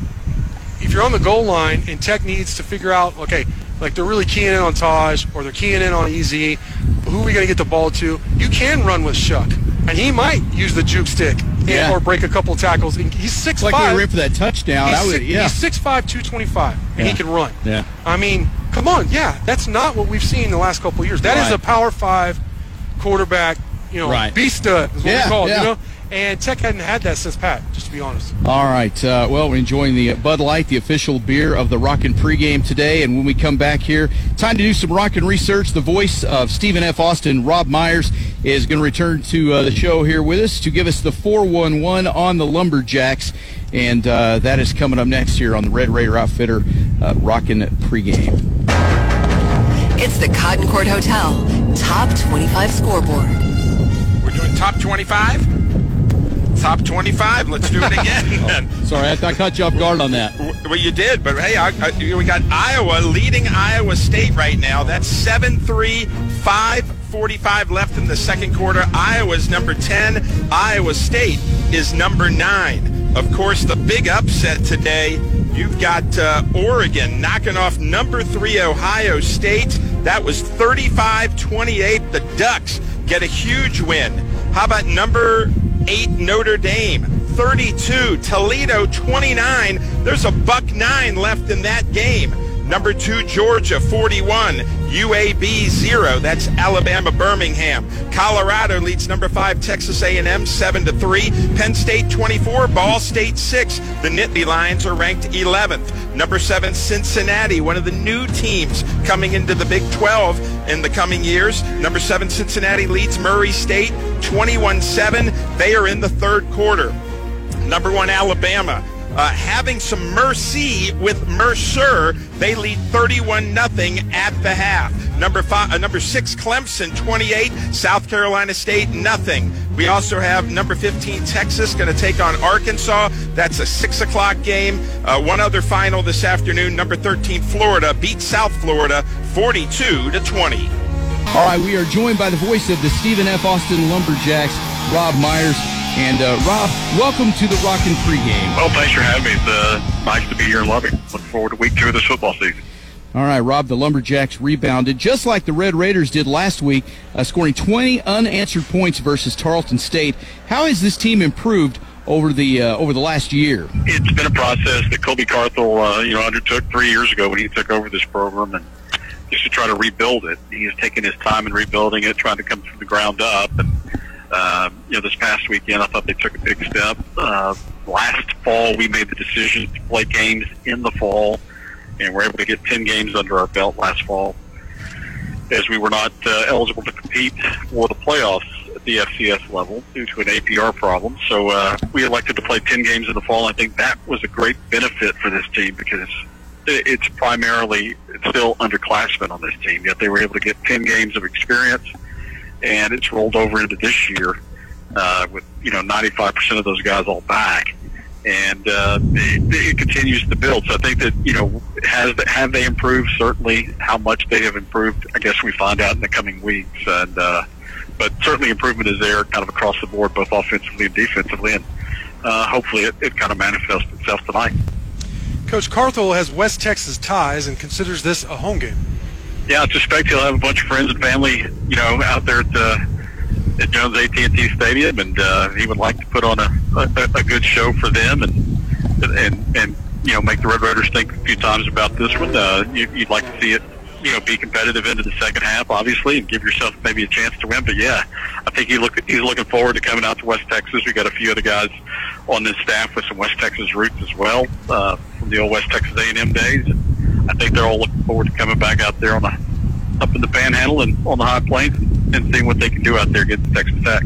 if you're on the goal line and Tech needs to figure out, okay, like they're really keying in on Tahj or they're keying in on EZ, who are we going to get the ball to? You can run with Shough, and he might use the juke stick and, or break a couple tackles. And He's six It's like five. we were in for that touchdown. He's, I would, six, yeah. he's 6'5", 225, and Yeah. he can run. Yeah. I mean, come on, yeah, that's not what we've seen the last couple of years. That is Right. a power five quarterback, you know, Right. beast stud is what Yeah, we call it, yeah. you know. And Tech hadn't had that since Pat, just to be honest. All right. Uh, well, we're enjoying the Bud Light, the official beer of the Rockin' pregame today. And when we come back here, time to do some Rockin' research. The voice of Stephen F. Austin, Rob Myers, is going to return to uh, the show here with us to give us the 411 on the Lumberjacks. And uh, that is coming up next here on the Red Raider Outfitter uh, Rockin' pregame. It's the Cotton Court Hotel Top 25 Scoreboard. We're doing top 25? Top 25. Let's do it again. then. Sorry, I, I caught you off guard on that. Well, you did, but hey, I, I, we got Iowa leading Iowa State right now. That's 7 3, 5 45 left in the second quarter. Iowa's number 10. Iowa State is number 9. Of course, the big upset today, you've got uh, Oregon knocking off number 3 Ohio State. That was 35 28. The Ducks get a huge win. How about number 8 Notre Dame? 32. Toledo 29. There's a buck nine left in that game. Number two, Georgia 41. UAB 0. That's Alabama Birmingham. Colorado leads number five, Texas A&M 7 to 3. Penn State 24. Ball State 6. The Nittany Lions are ranked 11th. Number seven, Cincinnati, one of the new teams coming into the Big 12 in the coming years. Number seven, Cincinnati leads Murray State 21 7. They are in the third quarter. Number one, Alabama. Uh, having some mercy with Mercer, they lead 31 nothing at the half. Number five, uh, number six, Clemson 28, South Carolina State nothing. We also have number 15, Texas, going to take on Arkansas. That's a six o'clock game. Uh, one other final this afternoon. Number 13, Florida beat South Florida 42 to 20. All right, we are joined by the voice of the Stephen F. Austin Lumberjacks, Rob Myers. And uh, Rob, welcome to the Rockin' pregame. Well, thanks for having me. It's uh, nice to be here in Lubbock. Look forward to week two of this football season. All right, Rob, the Lumberjacks rebounded just like the Red Raiders did last week, uh, scoring 20 unanswered points versus Tarleton State. How has this team improved over the uh, over the last year? It's been a process that Colby Carthel, uh, you know, undertook three years ago when he took over this program, and just to try to rebuild it. He has taken his time in rebuilding it, trying to come from the ground up. And uh, you know, this past weekend, I thought they took a big step. Uh, last fall, we made the decision to play games in the fall, and we're able to get 10 games under our belt last fall, as we were not uh, eligible to compete for the playoffs at the FCS level due to an APR problem. So uh, we elected to play 10 games in the fall. I think that was a great benefit for this team because it's primarily still underclassmen on this team, yet they were able to get 10 games of experience, and it's rolled over into this year uh, with you know 95% of those guys all back, and uh, it, it continues to build. So I think that you know has have they improved? Certainly, how much they have improved, I guess we find out in the coming weeks, and uh, but certainly improvement is there, kind of across the board, both offensively and defensively, and uh, hopefully it, it kind of manifests itself tonight. Coach Carthel has West Texas ties and considers this a home game. Yeah, I suspect he'll have a bunch of friends and family, you know, out there at, uh, at Jones AT&T Stadium, and uh, he would like to put on a, a, a good show for them, and and and you know, make the Red Raiders think a few times about this one. Uh, you, you'd like to see it, you know, be competitive into the second half, obviously, and give yourself maybe a chance to win. But yeah, I think he look he's looking forward to coming out to West Texas. We got a few other guys on this staff with some West Texas roots as well uh, from the old West Texas A&M days. And I think they're all looking forward to coming back out there on the up in the Panhandle and on the High Plains and seeing what they can do out there against Texas Tech.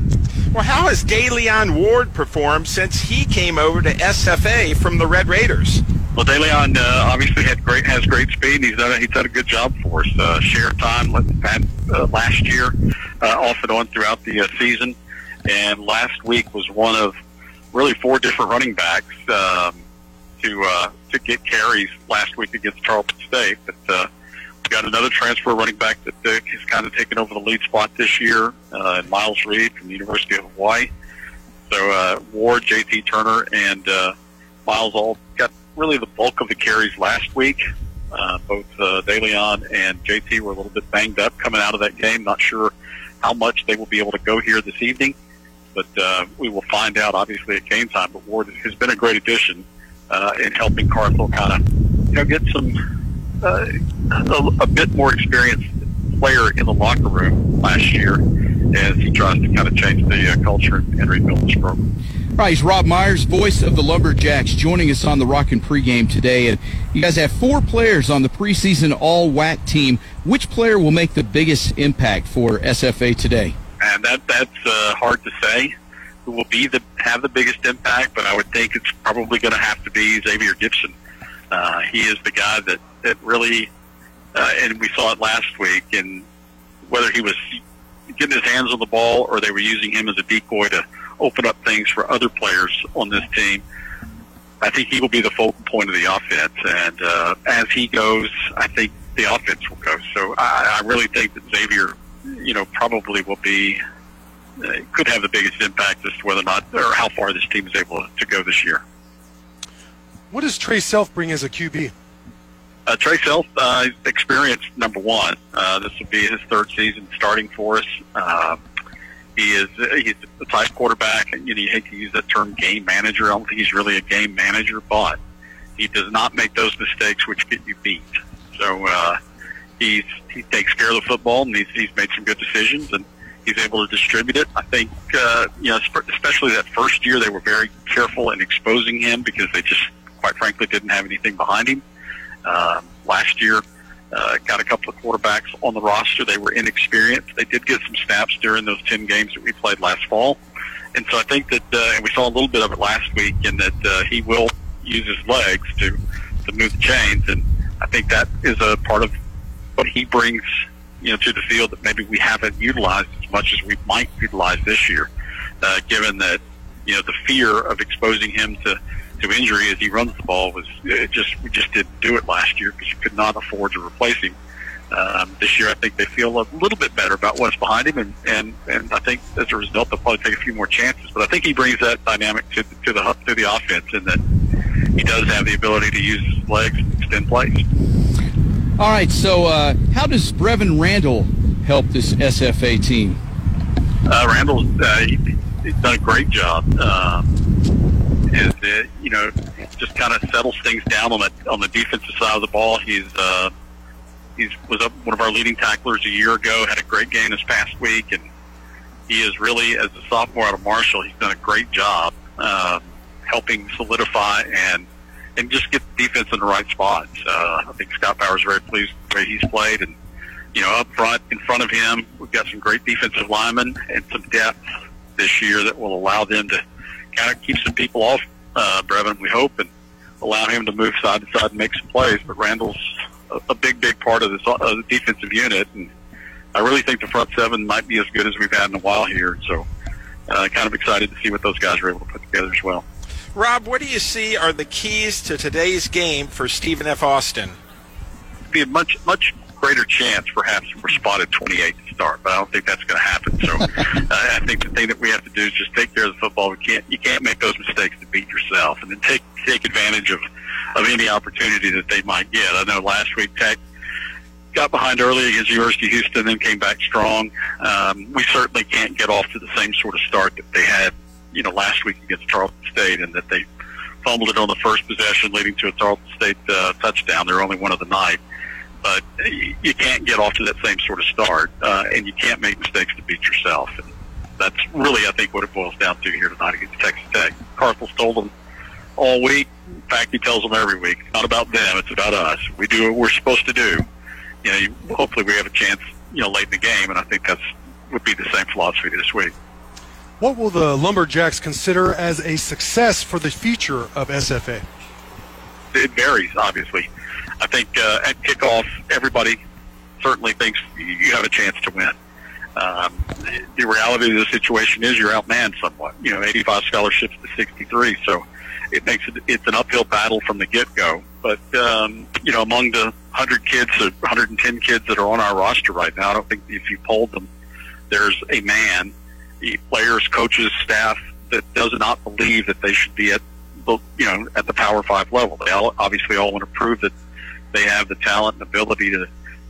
Well, how has Da'Leon Ward performed since he came over to SFA from the Red Raiders? Well, Da'Leon uh, obviously had great has great speed. And He's done a, he's done a good job for us. Uh, share time had, uh, last year, uh, off and on throughout the uh, season, and last week was one of really four different running backs um, to uh, to get carries last week against Tarleton State. But uh, we got another transfer running back that uh, has kind of taken over the lead spot this year, uh, Miles Reed from the University of Hawaii. So uh, Ward, JT Turner, and uh, Miles all got really the bulk of the carries last week. Uh, both uh, Da'Leon and JT were a little bit banged up coming out of that game. Not sure how much they will be able to go here this evening, but uh, we will find out obviously at game time. But Ward has been a great addition uh, in helping Carthel kind of you know get some uh, a, a bit more experienced player in the locker room last year as he tries to kind of change the uh, culture and rebuild this program. All right, he's Rob Myers, voice of the Lumberjacks, joining us on the Rockin' pregame today. And you guys have four players on the preseason All WAC team. Which player will make the biggest impact for SFA today? And that that's uh, hard to say. Who will be the have the biggest impact? But I would think it's probably going to have to be Xavier Gibson. Uh, he is the guy that that really, uh, and we saw it last week. And whether he was getting his hands on the ball or they were using him as a decoy to open up things for other players on this team. I think he will be the focal point of the offense, and uh, as he goes, I think the offense will go. So I, I really think that Xavier, you know, probably will be could have the biggest impact as to whether or not or how far this team is able to go this year. What does Trey Self bring as a QB? Uh, Trey Self, uh, experience number one. Uh, this will be his third season starting for us. Uh, he is he's the type quarterback, and you, know, you hate to use that term game manager. I don't think he's really a game manager, but he does not make those mistakes which get you beat. So uh, he's he takes care of the football, and he's, he's made some good decisions, and he's able to distribute it. I think uh, you know, especially that first year, they were very careful in exposing him because they just, quite frankly, didn't have anything behind him. Um, last year, uh, got a couple of quarterbacks on the roster. They were inexperienced. They did get some snaps during those 10 games that we played last fall. And so I think that, uh, and we saw a little bit of it last week, in that uh, he will use his legs to, to move the chains. And I think that is a part of what he brings, you know, to the field that maybe we haven't utilized much as we might utilize this year, uh, given that, you know, the fear of exposing him to, to injury as he runs the ball was it just we just didn't do it last year because you could not afford to replace him. Um, this year, I think they feel a little bit better about what's behind him, and and and I think as a result, they'll probably take a few more chances. But I think he brings that dynamic to to the to the offense, in that he does have the ability to use his legs and extend plays. All right, so uh, how does Brevin Randall help this SFA team? Uh, Randall's uh, he, he's done a great job. Uh, is that you know just kind of settles things down on the on the defensive side of the ball. He's uh, he's was up one of our leading tacklers a year ago. Had a great game this past week, and he is really as a sophomore out of Marshall. He's done a great job uh, helping solidify and and just get the defense in the right spots. Uh, I think Scott Bauer is very pleased with the way he's played, and you know up front in front of him, we've got some great defensive linemen and some depth this year that will allow them to kind of keep some people off uh, Brevin, we hope, and allow him to move side to side and make some plays. But Randall's a, a big, big part of this uh, the defensive unit, and I really think the front seven might be as good as we've had in a while here. So, uh, kind of excited to see what those guys are able to put together as well. Rob, what do you see are the keys to today's game for Stephen F. Austin? Be a much, much greater chance, perhaps, we're spotted 28 to start, but I don't think that's going to happen. So uh, I think the thing that we have to do is just take care of the football. We can't, you can't make those mistakes to beat yourself, and then take take advantage of of any opportunity that they might get. I know last week Tech got behind early against University of Houston, then came back strong. Um, we certainly can't get off to the same sort of start that they had, you know, last week against Tarleton State, and that they fumbled it on the first possession, leading to a Tarleton State uh, touchdown. They're only one of the night but you can't get off to that same sort of start, uh, and you can't make mistakes to beat yourself. And that's really, I think, what it boils down to here tonight against Texas Tech. Carthel's told them all week. In fact, he tells them every week. It's not about them; it's about us. We do what we're supposed to do. You know, hopefully, we have a chance. You know, late in the game, and I think that's would be the same philosophy this week. What will the Lumberjacks consider as a success for the future of SFA? It varies, obviously. I think uh, at kickoff, everybody certainly thinks you have a chance to win. Um, the reality of the situation is you're outmanned somewhat. You know, 85 scholarships to 63, so it makes it it's an uphill battle from the get go. But um, you know, among the 100 kids, 110 kids that are on our roster right now, I don't think if you polled them, there's a man, players, coaches, staff that does not believe that they should be at the you know at the Power Five level. They all obviously all want to prove that they have the talent and ability to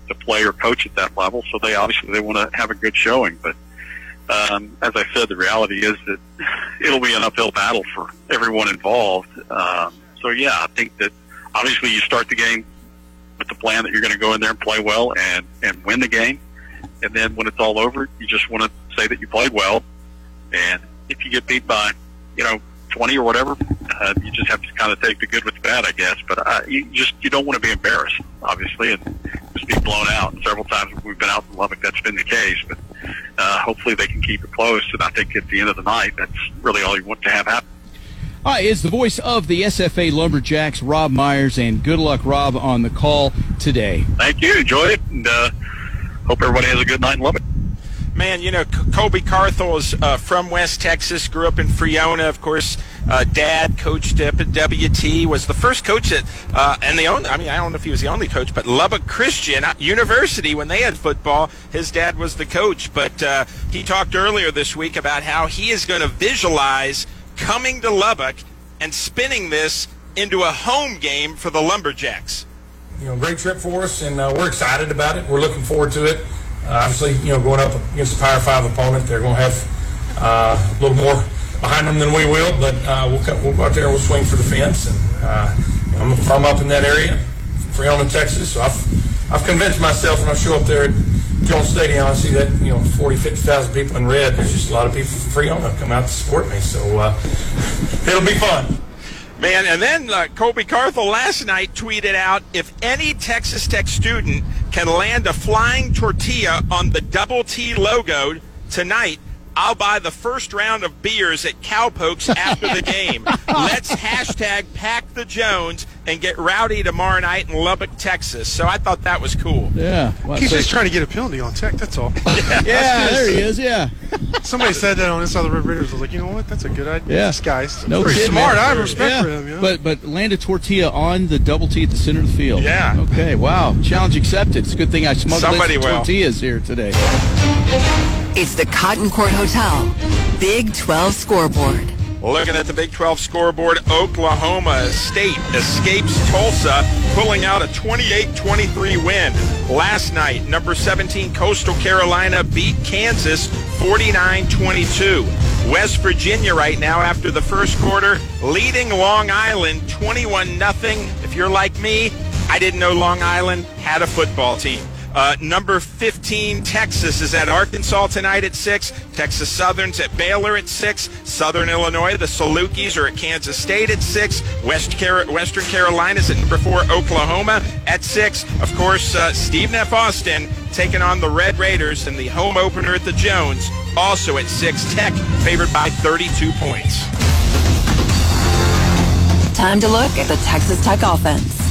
to play or coach at that level. So they obviously they want to have a good showing. But um, as I said, the reality is that it'll be an uphill battle for everyone involved. Um, so yeah, I think that obviously you start the game with the plan that you're going to go in there and play well and and win the game. And then when it's all over, you just want to say that you played well. And if you get beat by, you know, 20 or whatever, uh, you just have to kind of take the good with the bad, I guess. But uh, you just you don't want to be embarrassed, obviously, and just be blown out. And several times we've been out in Lubbock, that's been the case. But uh, hopefully they can keep it close. And I think at the end of the night, that's really all you want to have happen. All right, is the voice of the SFA Lumberjacks, Rob Myers, and good luck, Rob, on the call today. Thank you. Enjoy it, and uh, hope everybody has a good night in Lubbock. Man, you know, Colby Carthel is uh, from West Texas, grew up in Friona. Of course, uh, dad coached up at WT, was the first coach at, uh, and the only, I mean, I don't know if he was the only coach, but Lubbock Christian University, when they had football, his dad was the coach. But uh, he talked earlier this week about how he is going to visualize coming to Lubbock and spinning this into a home game for the Lumberjacks. You know, great trip for us, and uh, we're excited about it. We're looking forward to it. Uh, obviously, you know, going up against a Power Five opponent, they're going to have uh, a little more behind them than we will, but uh, we'll, come, we'll go out there and we'll swing for the fence. And uh, I'm from up in that area, Friona, Texas, so I've, I've convinced myself when I show up there at Jones Stadium, I see that, you know, 40, 50,000 people in red. There's just a lot of people from Friona come out to support me, so uh, it'll be fun. Man, and then uh, Colby Carthel last night tweeted out if any Texas Tech student can land a flying tortilla on the double T logo tonight, I'll buy the first round of beers at Cowpokes after the game. Let's hashtag pack the Jones and get rowdy tomorrow night in Lubbock, Texas. So I thought that was cool. Yeah. Well, He's just trying to get a penalty on Tech, that's all. yeah, yeah there he is, yeah. Somebody said that on this other Red Raiders. I was like, you know what? That's a good idea. Yeah. This guy's no pretty kid, smart. Man. I have respect yeah. for him. You know? But but land a tortilla on the double T at the center of the field. Yeah. Okay. Wow. Challenge accepted. It's a good thing I smuggled Somebody some will. tortillas here today. It's the Cotton Court Hotel Big 12 scoreboard. Looking at the Big 12 scoreboard, Oklahoma State escapes Tulsa, pulling out a 28-23 win. Last night, number 17 Coastal Carolina beat Kansas 49-22. West Virginia right now after the first quarter leading Long Island 21 nothing. If you're like me, I didn't know Long Island had a football team. Uh, number 15, Texas is at Arkansas tonight at 6. Texas Southern's at Baylor at 6. Southern Illinois, the Salukis are at Kansas State at 6. West Car- Western Carolina's at number 4, Oklahoma at 6. Of course, uh, Stephen F. Austin taking on the Red Raiders in the home opener at the Jones, also at 6. Tech favored by 32 points. Time to look at the Texas Tech offense.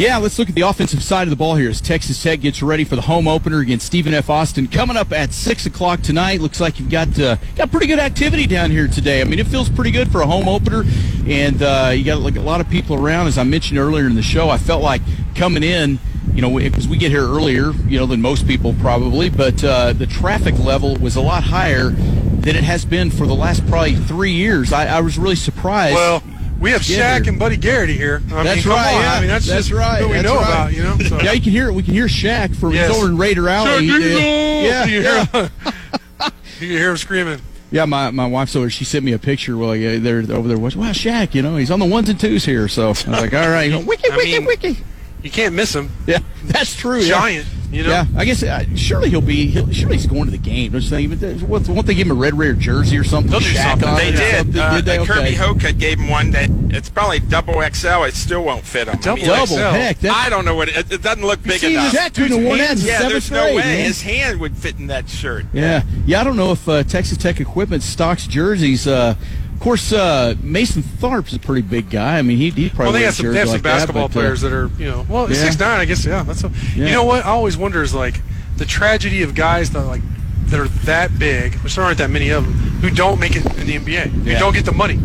Yeah, let's look at the offensive side of the ball here as Texas Tech gets ready for the home opener against Stephen F. Austin coming up at six o'clock tonight. Looks like you've got uh, got pretty good activity down here today. I mean, it feels pretty good for a home opener, and uh, you got like a lot of people around. As I mentioned earlier in the show, I felt like coming in. You know, because we get here earlier, you know, than most people probably, but uh, the traffic level was a lot higher than it has been for the last probably three years. I, I was really surprised. Well, we have Yeah, Shaq and Buddy Garrity here. I That's mean, right, yeah. I mean, that's, That's just right, what we that's know right. about, you know. So. yeah, you can hear it. we can hear Shaq from Yes. over in Raider Alley. Yeah, yeah, You yeah. hear, you can hear him screaming. Yeah, my, my wife's over. She sent me a picture. Well, yeah, they're over there. Wow, Shaq, you know, he's on the ones and twos here. So I was like, all right, you know, wiki, wiki, mean, wiki. You can't miss him. Yeah, that's true. yeah. Giant. You know. Yeah, I guess uh, surely he'll be. He'll, surely he's going to the game. Don't you think? But What, won't they give him a red rare jersey or something? They'll do Shaq something. They did. something? Uh, did they? Kirby Okay. Hocutt gave him one that it's probably double XL. It still won't fit him. Double Double XL. heck. I don't know what it, it doesn't look big see, enough. Shaq have worn that yeah, there's no grade, way man. his hand would fit in that shirt. Yeah, yeah. I don't know if uh, Texas Tech equipment stocks jerseys. Uh, of course, uh, Mason Tharp's a pretty big guy. I mean, he he probably Well, they have some, they have some like that, basketball but, uh, players that are, you know, well, Yeah. six nine. I guess, yeah. That's a, Yeah. you know what? I always wonder is like the tragedy of guys that are like that are that big, which there aren't that many of them, who don't make it in the NBA, who Yeah. don't get the money.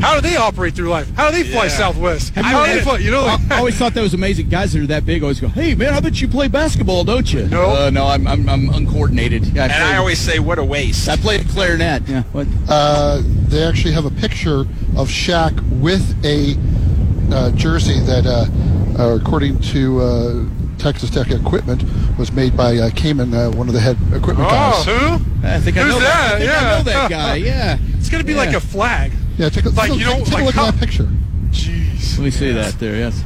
How do they operate through life? How do they fly Yeah. Southwest? Have you How do they fly? You know, like, I always thought that was amazing. Guys that are that big always go, "Hey, man, I bet you play basketball, don't you?" No. uh, no, I'm, I'm I'm uncoordinated. Yeah, I And I always say, what a waste. I played clarinet. Yeah. What? Uh, they actually have a picture of Shaq with a uh, jersey that, uh, uh, according to uh, Texas Tech equipment, was made by uh, Cayman, uh, one of the head equipment oh, guys. who? I think I Who's know that? I think Yeah. I know that guy. Yeah. It's gonna be Yeah. like a flag. Yeah, take a, Like, take, a- you know, take a look how- at that picture. Jeez. Let me see that there. Yes.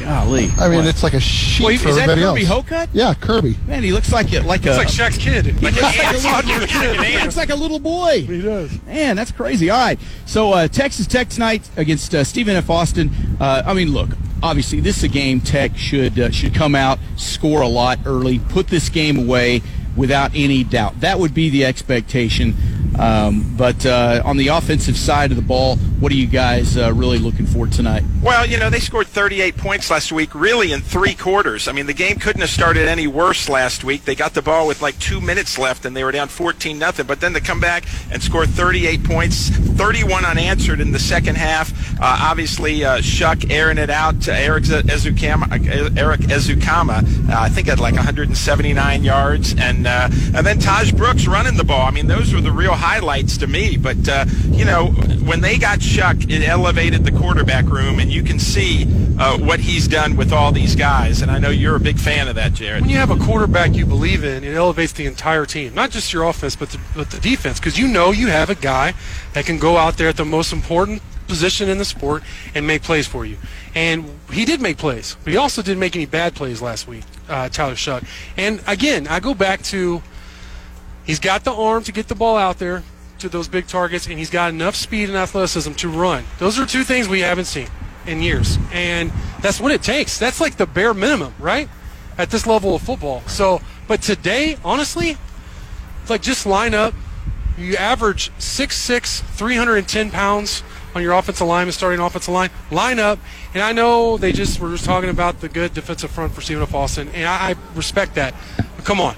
Golly. I mean, What? it's like a sheet Wait, for is that Kirby else. Hocutt? Yeah, Kirby. Man, he looks like it, like It's a like Shaq's kid. Like he looks like a little- kid. he looks like a little boy. He does. Man, that's crazy. All right. So uh, Texas Tech tonight against uh, Stephen F. Austin. Uh, I mean, look. Obviously, this is a game Tech should uh, should come out, score a lot early, put this game away without any doubt. That would be the expectation. Um, but uh, on the offensive side of the ball, what are you guys uh, really looking for tonight? Well, you know, they scored 38 points last week, really in three quarters. I mean, the game couldn't have started any worse last week. They got the ball with like two minutes left, and they were down 14 nothing. But then to come back and score 38 points, 31 unanswered in the second half. Uh, obviously, uh, Shough airing it out to Erik Ezukanma. uh, Erik Ezukanma, uh, I think at like 179 yards, and and then Tahj Brooks running the ball. I mean, those were the real highlights to me. But uh, you know, when they got Shough, it elevated the quarterback room, and you can see uh, what he's done with all these guys. And I know you're a big fan of that, Jared. when you have a quarterback you believe in, it elevates the entire team, not just your offense, but the, but the defense, because you know you have a guy that can go out there at the most important position in the sport and make plays for you. And he did make plays, but he also didn't make any bad plays last week, uh, Tyler Shough. And again, I go back to he's got the arm to get the ball out there to those big targets, and he's got enough speed and athleticism to run. Those are two things we haven't seen in years, and that's what it takes. That's like the bare minimum, right? At this level of football. So, but today, honestly, it's like just line up. You average 6'6", 310 pounds on your offensive line and starting offensive line. Line up, and I know they just were just talking about the good defensive front for Stephen F. Austin, and I, I respect that. But come on,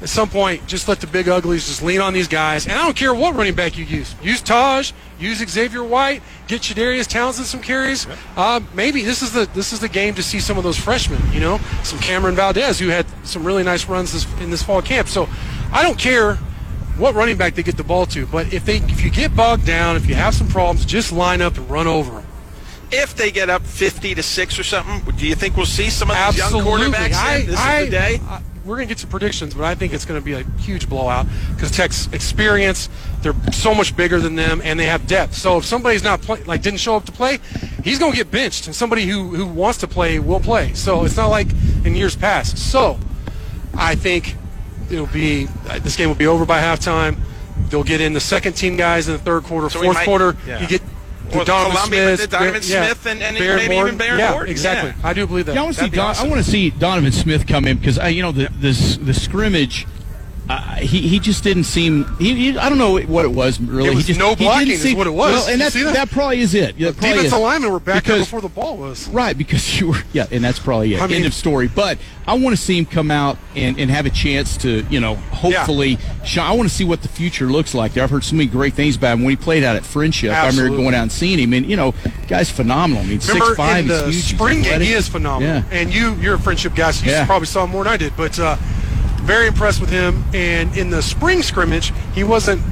at some point, just let the big uglies just lean on these guys. And I don't care what running back you use. Use Tahj, use Xavier White, get Shadarius Townsend some carries. Uh, maybe this is the this is the game to see some of those freshmen. You know, some Cameron Valdez who had some really nice runs this, in this fall camp. So I don't care what running back they get the ball to, but if they if you get bogged down, if you have some problems, just line up and run over them. If they get up 50 to six or something, do you think we'll see some of these young quarterbacks? I, in? This I- is the day. I- we're going to get some predictions, but I think it's going to be a huge blowout because Tech's experience, they're so much bigger than them, and they have depth. So if somebody's not play, like didn't show up to play, he's going to get benched, and somebody who who wants to play will play. So it's not like in years past. So I think it'll be this game will be over by halftime. They'll get in the second team guys in the third quarter, So fourth might- quarter. yeah. You get Well, Donovan Columbia, Smith, Donovan yeah, Smith, and- and Behren maybe even Morton. Behren yeah, Morton, exactly. yeah. I do believe that. Yeah, I want to see. Don, awesome. I want to see Donovan Smith come in because uh, you know the the the scrimmage. Uh, he he just didn't seem. He, he, I don't know what it was really. It was he just, no he didn't blocking is seem- what it was. Well, and see that? that? probably is it. Yeah, that probably Defensive is. linemen were back Because- before the ball was. Right, because you were, yeah, and that's probably it. I mean- End of story. But I want to see him come out and, and have a chance to, you know, hopefully. shine. I want to see what the future looks like there. I've heard so many great things about him when he played out at Frenship. I remember going out and seeing him, and you know, guy's phenomenal. I mean, Remember six five, in the huge. spring game, he is phenomenal. Yeah. And you, you're a Frenship guy, so you Yeah. probably saw him more than I did. But uh, very impressed with him. And in the spring scrimmage, he wasn't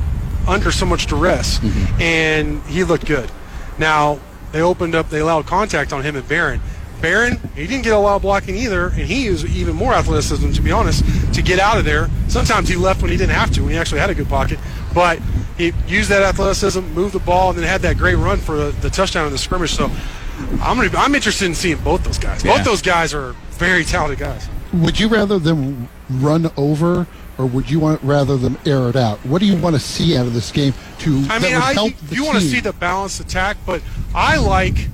under so much duress, Mm-hmm. and he looked good. Now they opened up, they allowed contact on him and Behren. Behren, he didn't get a lot of blocking either, and he used even more athleticism, to be honest, to get out of there. Sometimes he left when he didn't have to, when he actually had a good pocket. But he used that athleticism, moved the ball, and then had that great run for the, the touchdown in the scrimmage. So I'm gonna. I'm interested in seeing both those guys. Yeah. Both those guys are very talented guys. Would you rather them run over, or would you want rather them air it out? What do you want to see out of this game to I mean, I, help you, the you want to see the balanced attack, but I like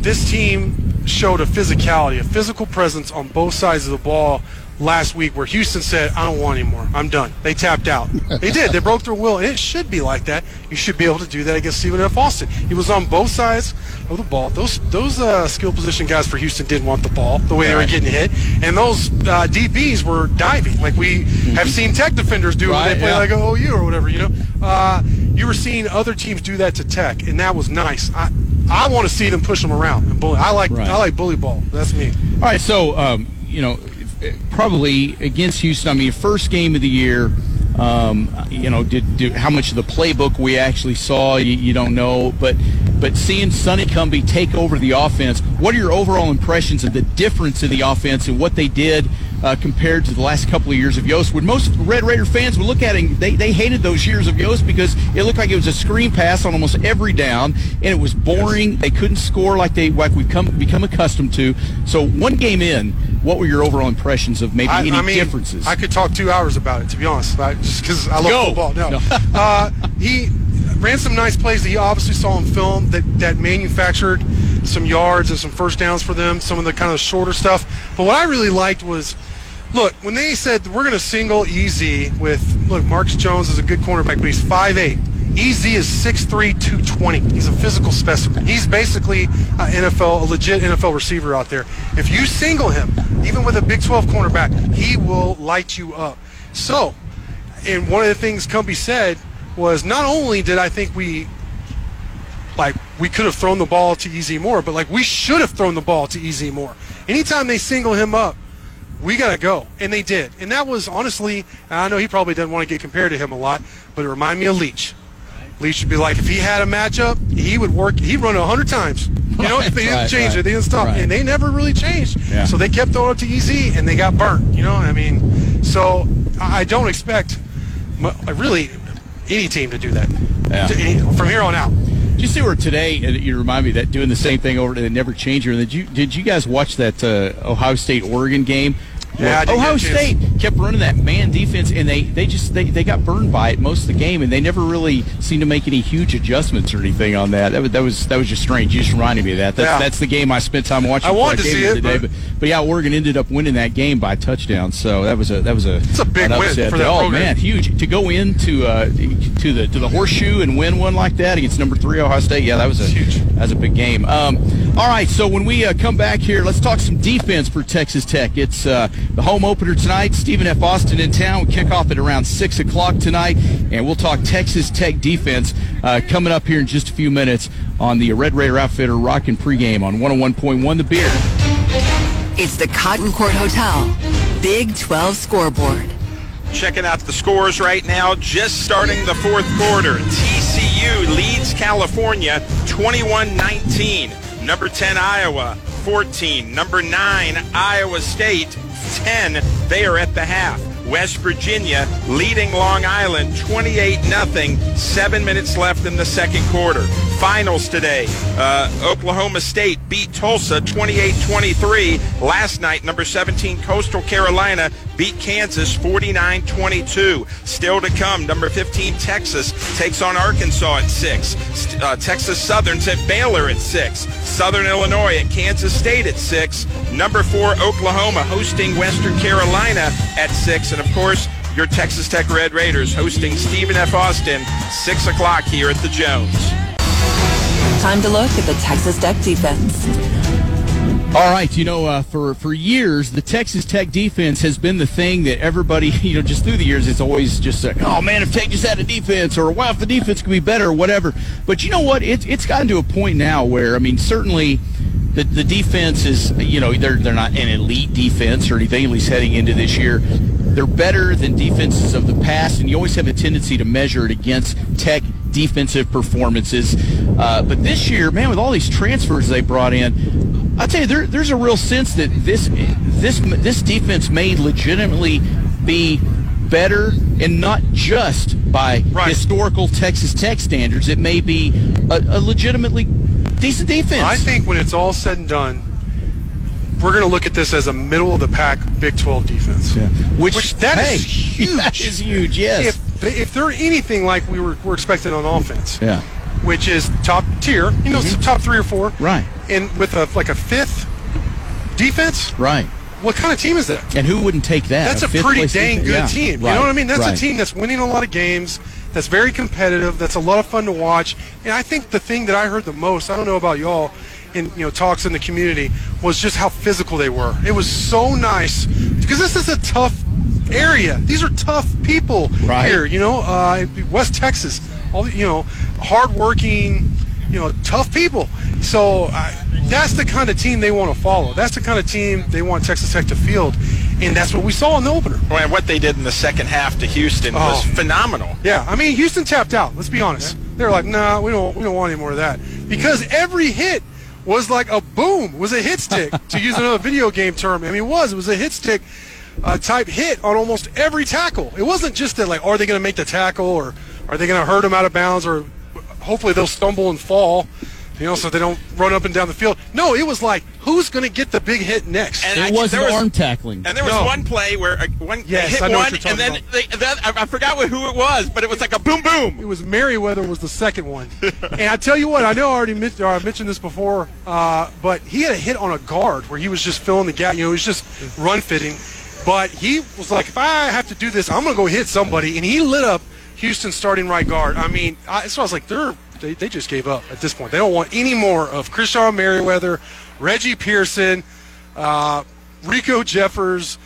this team showed a physicality, a physical presence on both sides of the ball last week where Houston said, I don't want anymore. I'm done. They tapped out. they did. They broke their will, and it should be like that. You should be able to do that against Stephen F. Austin. He was on both sides of the ball. Those those uh, skill position guys for Houston didn't want the ball the way they were getting hit, and those uh, DBs were diving like we have seen Tech defenders do when they play yeah. like a OU or whatever. You know, uh, you were seeing other teams do that to Tech, and that was nice. I I want to see them push them around and bully. I like Right. I like bully ball. That's me. All right, so um, you know, probably against Houston. I mean, first game of the year. Um, you know, did, did how much of the playbook we actually saw? You, you don't know, but but seeing Sonny Cumbie take over the offense, what are your overall impressions of the difference in the offense and what they did uh, compared to the last couple of years of Yost? Would most Red Raider fans would look at it, they they hated those years of Yost because it looked like it was a screen pass on almost every down, and it was boring. They couldn't score like they like we've come become accustomed to. So one game in, what were your overall impressions of maybe I, any I mean, differences? I could talk two hours about it to be honest, I, just because I love Go. football. No, No. uh, he ran some nice plays that he obviously saw in film that that manufactured some yards and some first downs for them. Some of the kind of shorter stuff. But what I really liked was. Look, when they said we're going to single EZ with, look, Marcus Jones is a good cornerback, but he's 5'8". EZ is 6'3", 220. He's a physical specimen. He's basically a NFL, a legit NFL receiver out there. If you single him, even with a Big 12 cornerback, he will light you up. So, and one of the things Cumbie said was not only did I think we like we could have thrown the ball to EZ more, but like we should have thrown the ball to EZ more. Anytime they single him up, we got to go. And they did. And that was honestly, I know he probably doesn't want to get compared to him a lot, but it reminded me of Leach. Leach would be like, if he had a matchup, he would work, he'd run it 100 times. You know, if they didn't Right, change right, it, they didn't stop. right. And they never really changed. Yeah. So they kept throwing it to EZ and they got burnt. You know, I mean, so I don't expect really any team to do that Yeah. Any- from here on out. Did you see where today? uh, You remind me that doing the same thing over they never change here. Did you did you guys watch that uh, Ohio State Oregon game? Yeah, Ohio get a chance. State kept running that man defense, and they, they just they, they got burned by it most of the game, and they never really seemed to make any huge adjustments or anything on that. That was that was that was just strange. You just reminded me of that. That's, Yeah. that's the game I spent time watching. I wanted to see it, today, but- but, but yeah, Oregon ended up winning that game by a touchdown. So that was a that was a It's a big win upset. for that oh program. man, huge to go into uh, to the to the horseshoe and win one like that against number three Ohio State. Yeah, that was a huge. That was a big game. Um, all right, so when we uh, come back here, let's talk some defense for Texas Tech. It's uh, the home opener tonight. Stephen F. Austin in town. We kick off at around six o'clock tonight, and we'll talk Texas Tech defense uh, coming up here in just a few minutes on the Red Raider Outfitter Rockin' pregame on 101.1 The Beer. It's the Cotton Court Hotel Big 12 scoreboard. Checking out the scores right now, just starting the fourth quarter. TCU leads California 21-19. Number 10 Iowa 14. Number 9 Iowa State 10. They are at the half. West Virginia leading Long Island 28 0 Seven minutes left in the second quarter. Finals today. Uh, Oklahoma State beat Tulsa 28-23. Last night, number 17 Coastal Carolina beat Kansas 49-22. Still to come, number 15 Texas takes on Arkansas at 6. Uh, Texas Southern's at Baylor at 6. Southern Illinois at Kansas State at 6. Number 4 Oklahoma hosting Western Carolina at 6. And of course, your Texas Tech Red Raiders hosting Stephen F. Austin, 6 o'clock here at the Jones. Time to look at the Texas Tech defense. All right, you know, uh, for for years, the Texas Tech defense has been the thing that everybody, you know, just through the years, it's always just like, oh man, if Tech just had a defense, or wow, if the defense could be better, or whatever. But you know what? It's it's gotten to a point now where, I mean, certainly. The, the defense is, you know, they're, they're not an elite defense or anything, at least heading into this year. They're better than defenses of the past, and you always have a tendency to measure it against Tech defensive performances. Uh, but this year, man, with all these transfers they brought in, I tell you, there, there's a real sense that this this this defense may legitimately be better, and not just by Right. historical Texas Tech standards. It may be a, a legitimately decent defense. I think when it's all said and done, we're going to look at this as a middle of the pack Big 12 defense. Yeah. Which, Which that is hey, huge. That is huge. Yes. If if they're anything like we were, were expecting on offense, yeah. which is top tier, you know, mm-hmm. top three or four, Right. and with a like a fifth defense, Right. what kind of team is that? And who wouldn't take that? That's a, fifth pretty dang defense? good Yeah. team. You know what I mean? That's right. a team that's winning a lot of games, that's very competitive, that's a lot of fun to watch. And I think the thing that I heard the most, I don't know about y'all, in you know talks in the community, was just how physical they were. It was so nice because this is a tough area. These are tough people Right. here. You know, uh, West Texas, all you know, hardworking, you know, tough people. So uh, that's the kind of team they want to follow. That's the kind of team they want Texas Tech to field, and that's what we saw in the opener. Well, and what they did in the second half to Houston was Oh. phenomenal. Yeah, I mean Houston tapped out. Let's be honest. They're like, nah, we don't, we don't want any more of that because every hit was like a boom, was a hit stick to use another video game term. I mean, it was, it was a hit stick uh, type hit on almost every tackle. It wasn't just that like, are they going to make the tackle or are they going to hurt them out of bounds or hopefully they'll stumble and fall. You know, so they don't run up and down the field. No, it was like, who's going to get the big hit next? And It I- wasn't there was- arm tackling. And there was No. one play where uh, one Yes, hit I know what one, and then they, then I, I forgot who it was, but it was like a boom boom. It was Merriweather was the second one, and I tell you what, I know I already men- uh, mentioned this before, uh, but he had a hit on a guard where he was just filling the gap. You know, he was just run fitting, but he was like, if I have to do this, I'm gonna go hit somebody, and he lit up Houston's starting right guard. I mean, I, so I was like, they're they, they just gave up at this point. They don't want any more of Krishon Merriweather, Reggie Pearson, uh, Rico Jeffers,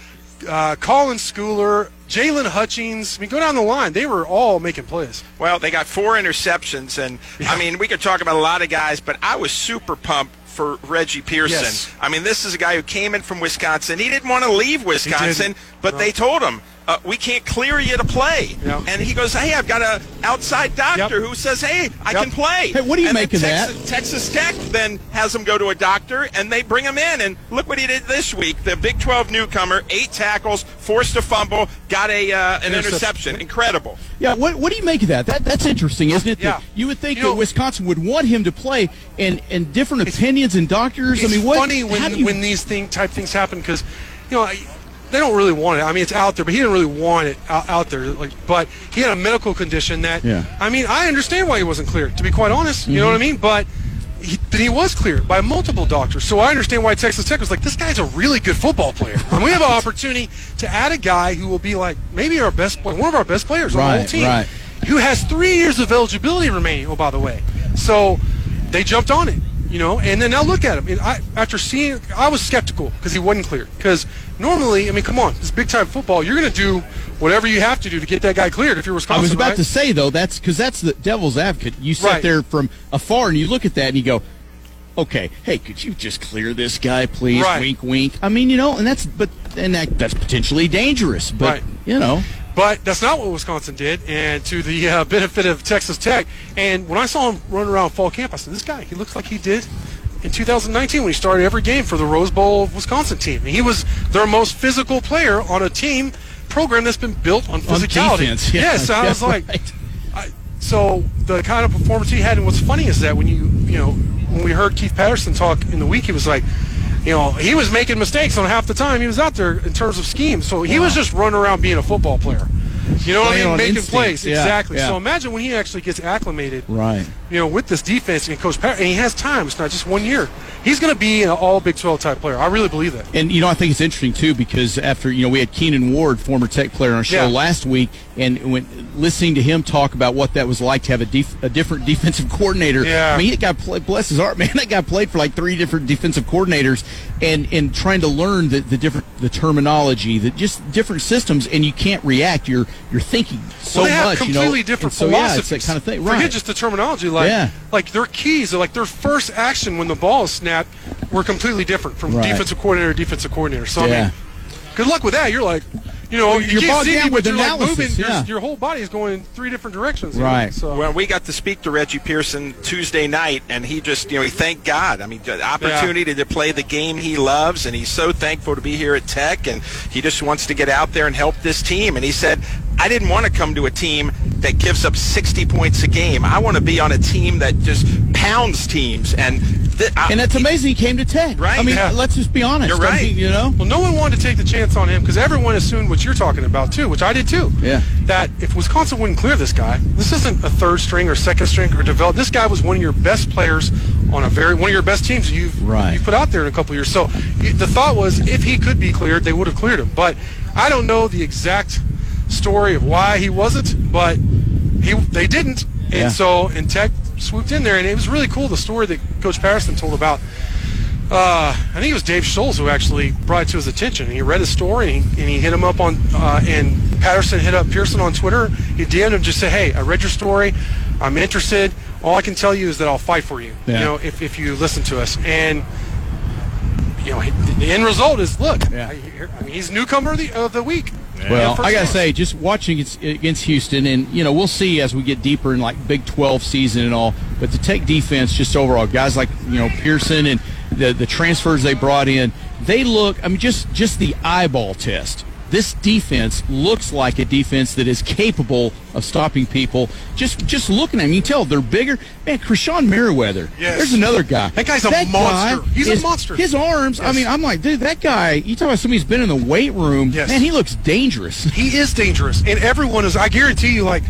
uh, Colin Schooler, Jaylon Hutchings. I mean, go down the line. They were all making plays. Well, they got four interceptions, and I mean, we could talk about a lot of guys, but I was super pumped for Reggie Pearson. Yes. I mean, this is a guy who came in from Wisconsin. He didn't want to leave Wisconsin, but they told him. Uh, we can't clear you to play, Yep. and he goes, "Hey, I've got a outside doctor Yep. who says, hey, I Yep. can play." Hey, what do you And make of Texas, that? Texas Tech then has him go to a doctor, and they bring him in, and look what he did this week. The Big 12 newcomer, eight tackles, forced a fumble, got a uh, an Interception. interception. Incredible. Yeah, what, what do you make of that? That that's interesting, isn't it? Yeah. You would think You know- that Wisconsin would want him to play, and and different opinions and doctors. It's I mean, what? funny when when these thing type things happen because you know I- they don't really want it. I mean, it's out there, but he didn't really want it out, out there. Like, but he had a medical condition that. Yeah. I mean, I understand why he wasn't cleared. To be quite honest, you know mm-hmm. what I mean. But he, he was cleared by multiple doctors, so I understand why Texas Tech was like, this guy's a really good football player. and we have an opportunity to add a guy who will be like maybe our best, one of our best players on the whole team, right. who has three years of eligibility remaining. Oh, by the way, so they jumped on it, you know. And then now look at him. And I, after seeing, I was skeptical because he wasn't clear. Because normally, I mean, come on, this big time football, you're going to do whatever you have to do to get that guy cleared if you're Wisconsin. I was about right? to say though, that's because that's the devil's advocate. You sit Right. there from afar and you look at that and you go, "Okay, hey, could you just clear this guy, please?" Right. Wink, wink. I mean, you know, and that's but and that that's potentially dangerous. But you know, But that's not what Wisconsin did, and to the uh, benefit of Texas Tech. And when I saw him run around fall camp, I said, "This guy, he looks like he did in 2019 when he started every game for the Rose Bowl Wisconsin team. He was their most physical player on a team program that's been built on on physicality. defense. Yeah, yes, I yeah, was like, right. I, so the kind of performance he had, and what's funny is that when you, you know, when we heard Keith Patterson talk in the week, he was like, you know, he was making mistakes on half the time he was out there in terms of schemes. So he was just running around being a football player. You know what I mean? Making plays. Yeah, exactly. yeah. So imagine when he actually gets acclimated, right. you know, with this defense and Coach Pat, and he has time. It's not just one year. He's going to be an all Big 12 type player. I really believe that. And you know, I think it's interesting too because after you know we had Keenan Ward, former Tech player, on our show Yeah. last week, and when listening to him talk about what that was like to have a, def- a different defensive coordinator. Yeah. I mean, he got play, bless his heart, man. That guy played for like three different defensive coordinators, and and trying to learn the, the different the terminology, the just different systems, and you can't react. You're you're thinking so well, much. completely you know, different so, philosophies. Yeah, it's that kind of thing, Forget just the terminology. Like, Yeah. like their keys, like their first action when the ball is snapped, were completely different from Right. defensive coordinator to defensive coordinator. So I Yeah. mean, good luck with that. You're like, you know, Well, you you're can't bogged see down me, with but you're like analysis, moving. Your- yeah. Your, whole body is going in three different directions. you know? Right. So Well, we got to speak to Reggie Pearson Tuesday night, and he just, you know, he thanked God. I mean, the opportunity to play the game he loves, and he's so thankful to be here at Tech, and he just wants to get out there and help this team. And he said, I didn't want to come to a team that gives up 60 points a game. I want to be on a team that just pounds teams. And th- I- And that's amazing. He came to Tech. Right, I mean, yeah. let's just be honest. You're I right. mean, you know. Well, no one wanted to take the chance on him because everyone assumed what you're talking about too, which I did too. Yeah. That if Wisconsin wouldn't clear this guy, this isn't a third string or second string or develop. This guy was one of your best players on a very one of your best teams you've Right. you put out there in a couple years. So the thought was if he could be cleared, they would have cleared him. But I don't know the exact story of why he wasn't, but he they didn't. And Yeah. so and Tech swooped in there, and it was really cool the story that Coach Patterson told about uh, I think it was Dave Scholes who actually brought it to his attention. He read his story and he, and he hit him up on, uh, and Patterson hit up Pearson on Twitter. He DM'd him, just say, "Hey, I read your story. I'm interested. All I can tell you is that I'll fight for you. Yeah. You know, if, if you listen to us." And you know, the end result is, look, Yeah. I, I mean, he's newcomer of the, of the week. Well, I gotta say, just watching against, against Houston, and you know, we'll see as we get deeper in like Big 12 season and all. But to take defense, just overall, guys like you know Pearson and the the transfers they brought in, they look. I mean, just just the eyeball test. This defense looks like a defense that is capable of stopping people. Just just looking at them, you can tell they're bigger. Man, Krishon Merriweather. Yes. There's another guy. That guy's a guy monster. He's a monster. His arms. I mean, I'm like, dude, that guy. You talk about somebody who's been in the weight room. Yes. Man, he looks dangerous. He is dangerous, and everyone is. I guarantee you, like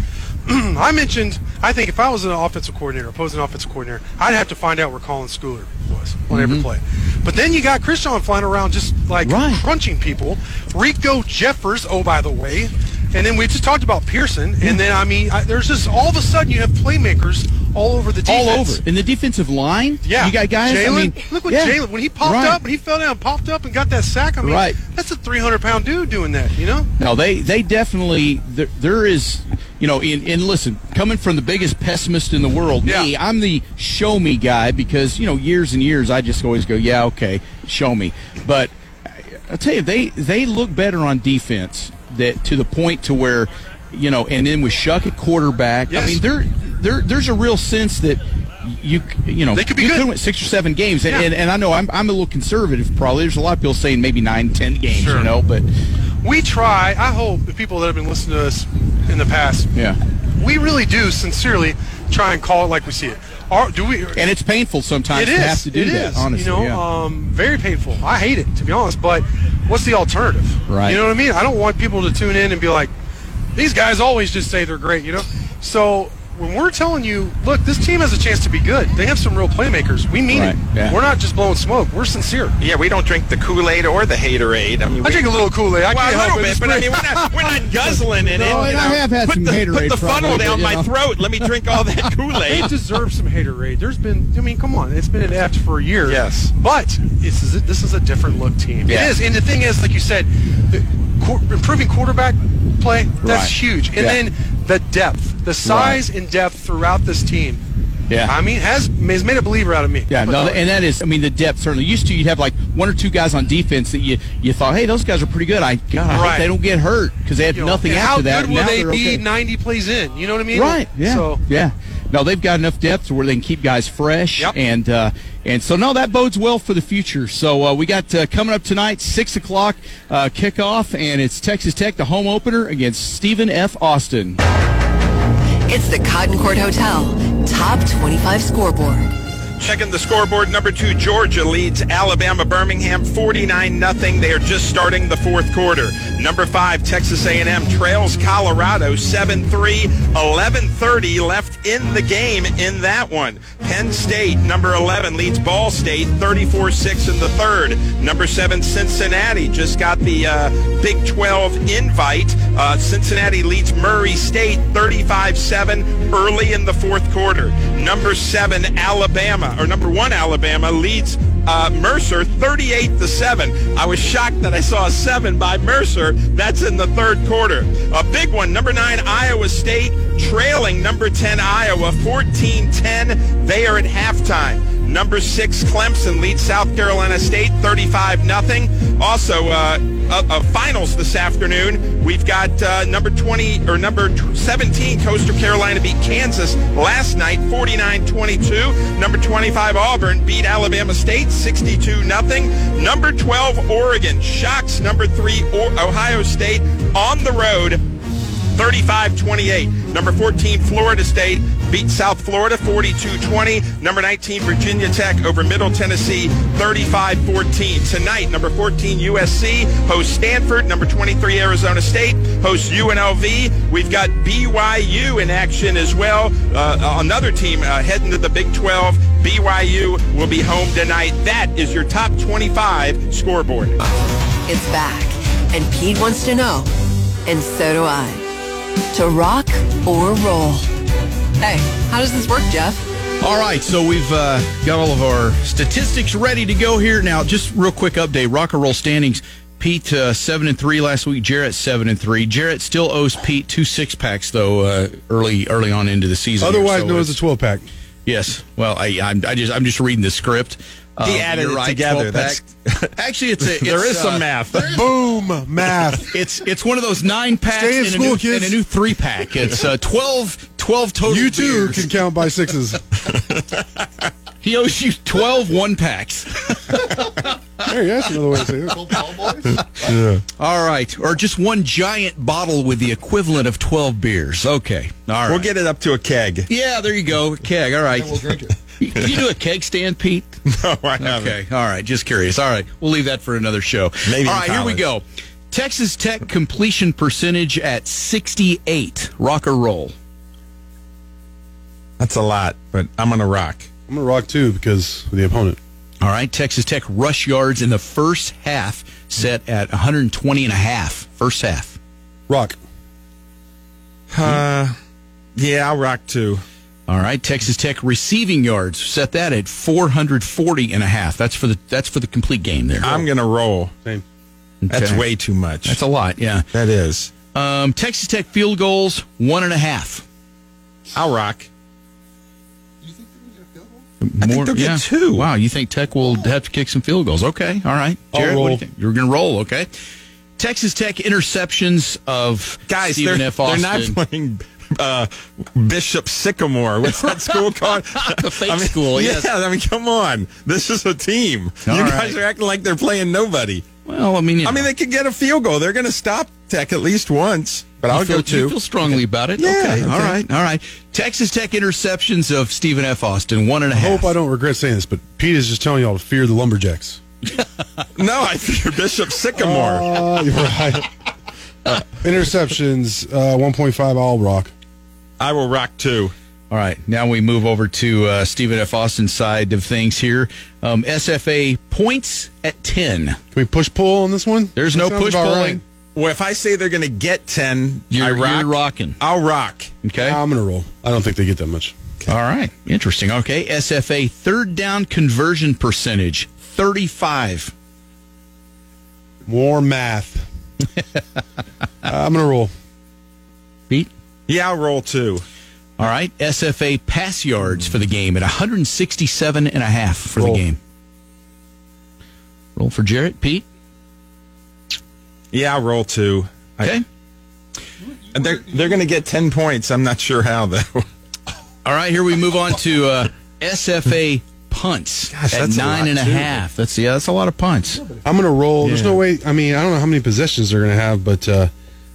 I mentioned, I think if I was an offensive coordinator, opposing offensive coordinator, I'd have to find out where Colin Schooler was on every play. But then you got Christian flying around just like Mm-hmm. Right. crunching people. Rico Jeffers, oh by the way, and then we just talked about Pearson, and then I mean, I, there's just all of a sudden you have playmakers all over the defense. all over in the defensive line. Yeah, you got guys. Jalen, I mean, look what yeah. Jalen when he popped Right. up, when he fell down, popped up, and got that sack. I mean, Right. that's a 300 pound dude doing that. You know. No, they they definitely there, there is you know in and listen coming from the biggest pessimist in the world me I'm the show me guy because you know years and years I just always go yeah okay show me but I'll tell you they they look better on defense that to the point to where you know and then with Shough at quarterback I Yes. mean there there there's a real sense that you you know They could be you good. could win six or seven games and, Yeah. and, and I know I'm, I'm a little conservative probably there's a lot of people saying maybe nine ten games Sure. you know but we try. I hope the people that have been listening to us in the past, yeah we really do sincerely try and call it like we see it. Are, do we? and it's painful sometimes it to have to do it that. is, Honestly, you know, yeah. um, very painful. I hate it to be honest. But what's the alternative? Right. You know what I mean? I don't want people to tune in and be like, these guys always just say they're great. You know. So when we're telling you, look, this team has a chance to be good. They have some real playmakers. We mean Right, it. yeah. We're not just blowing smoke. We're sincere. yeah, we don't drink the Kool-Aid or the Haterade. I mean, I we- drink a little Kool Aid. I well, can't a help little it. bit, It's but I mean, we're not, we're not guzzling in it. No, and you I know. have had put some the, Haterade Put the funnel down you my know. throat. Let me drink all that Kool-Aid. They deserve some haterade. There's been, I mean, come on, it's been an F for years. Yes. but this is a, this is a different look team. Yeah. It is, and the thing is, like you said, the qu- improving quarterback play that's Right. huge, and Yeah. then the depth, the size and depth throughout this team. Yeah. I mean, has has made a believer out of me. Yeah, no, and that is, I mean, the depth certainly. Used to, you'd have like one or two guys on defense that you you thought, hey, those guys are pretty good. I God, I hope Right. they don't get hurt because they had you know, nothing after how that. good will they be okay. 90 plays in? You know what I mean? Right. Yeah. So yeah. No, they've got enough depth to where they can keep guys fresh, Yep. and uh, and so no, that bodes well for the future. So uh, we got uh, coming up tonight, six o'clock uh, kickoff, and it's Texas Tech, the home opener against Stephen F. Austin. It's the Cotton Court Hotel Top 25 Scoreboard. Checking the scoreboard, number two, Georgia leads Alabama Birmingham 49 nothing. They are just starting the fourth quarter. Number five, Texas A&M trails Colorado 7-3, 11:30 left in the game in that one. Penn State, number 11, leads Ball State 34-6 in the third. Number seven, Cincinnati just got the uh, Big 12 invite. Uh, Cincinnati leads Murray State 35-7 early in the fourth quarter. Number seven, Alabama, or number one, Alabama leads uh, Mercer 38 to 7. I was shocked that I saw a 7 by Mercer. That's in the third quarter. A big one, number 9 Iowa State trailing number 10 Iowa 14-10. They are at halftime. Number 6 Clemson leads South Carolina State 35 nothing. Also uh, uh, uh, finals this afternoon. We've got uh, number 20 or number 17 Coastal Carolina beat Kansas last night 49-22. Number 25 Auburn beat Alabama State 62 nothing. Number 12 Oregon shocks number 3 o- Ohio State on the road 35-28. Number 14, Florida State beat South Florida 42-20. Number 19, Virginia Tech over Middle Tennessee 35-14. Tonight, number 14, USC hosts Stanford. Number 23, Arizona State hosts UNLV. We've got BYU in action as well. Uh, another team uh, heading to the Big 12. BYU will be home tonight. That is your top 25 scoreboard. It's back, and Pete wants to know, and so do I. To rock or roll? Hey, how does this work, Jeff? All right, so we've uh, got all of our statistics ready to go here. Now, just real quick update: rock and roll standings. Pete uh, seven and three last week. Jarrett seven and three. Jarrett still owes Pete two six packs though uh, early early on into the season. here, Otherwise so known as a 12 pack. Yes. Well, I, I'm, I just I'm just reading the script. He Um, added it right, together. 12 pack. That's Actually, it's a it's, there is uh, some math. Boom, math. It's it's one of those nine packs Stay in and, school, a new, kids. and a new three pack. It's uh, 12, 12 total. You too beers. can count by sixes. He owes you 12 one packs. There, yeah, that's another way to say it. All right, or just one giant bottle with the equivalent of 12 beers. Okay, all right. We'll get it up to a keg. Yeah, there you go. Keg. All right. We'll drink it. You- you do a keg stand, Pete? No, I haven't. Okay. All right. Just curious. All right. We'll leave that for another show. Maybe All in. Here we go. Texas Tech completion percentage at 68. Rock or roll. That's a lot, but I'm going to rock. I'm going to rock too because of the opponent. All right. Texas Tech rush yards in the first half set at 120 and a half. First half. Rock. Uh, yeah, I'll rock too. All right. Texas Tech receiving yards set that at 440 and a half. That's for the that's for the complete game there. I'm going to roll. Same. That's way too much. That's a lot. Yeah. that is. Um, Texas Tech field goals one and a half. I'll rock. More, think they'll get two. Wow, you think Tech will have to kick some field goals? Okay, all right. I'll Jarrett, what do you think? you're going to roll, okay? Texas Tech interceptions of Guys, Stephen they're, F. they're not playing uh, Bishop Sycamore. What's that school called? The fake school, Yeah. I mean, come on. This is a team. All you right. guys are acting like they're playing nobody. well, I mean, I mean, they could get a field goal. They're going to stop Tech at least once, but I'll feel, go too. You feel strongly about it? Yeah, okay, all okay. right, all right. Texas Tech interceptions of Stephen F. Austin one and a I half. hope I don't regret saying this, but Pete is just telling y'all to fear the Lumberjacks. no, I fear Bishop Sycamore. Uh, you're right. Uh, interceptions, uh, 1.5 all rock. I will rock too. All right, now we move over to uh, Stephen F. Austin's side of things here. Um, SFA points at ten. Can we push pull on this one? There's That no push about pulling. right. Well, if I say they're going to get 10, You're, I rock. you're rocking. I'll rock. Okay. I'm going to roll. I don't think they get that much. All right. Interesting. Okay. SFA third down conversion percentage 35. More math. Uh, I'm going to roll. Pete? Yeah, I'll roll too. All right. SFA pass yards for the game at 167 and a half for Roll. the game. Roll for Jarrett. Pete? Yeah, I'll roll two. I- Okay. And they're they're going to get 10 points. I'm not sure how, though. All right. Here we move on to uh, SFA punts Gosh, at that's a nine lot, and a too. half. That's, yeah, that's a lot of punts. I'm going to roll. There's no way. I mean, I don't know how many possessions they're going to have, but uh,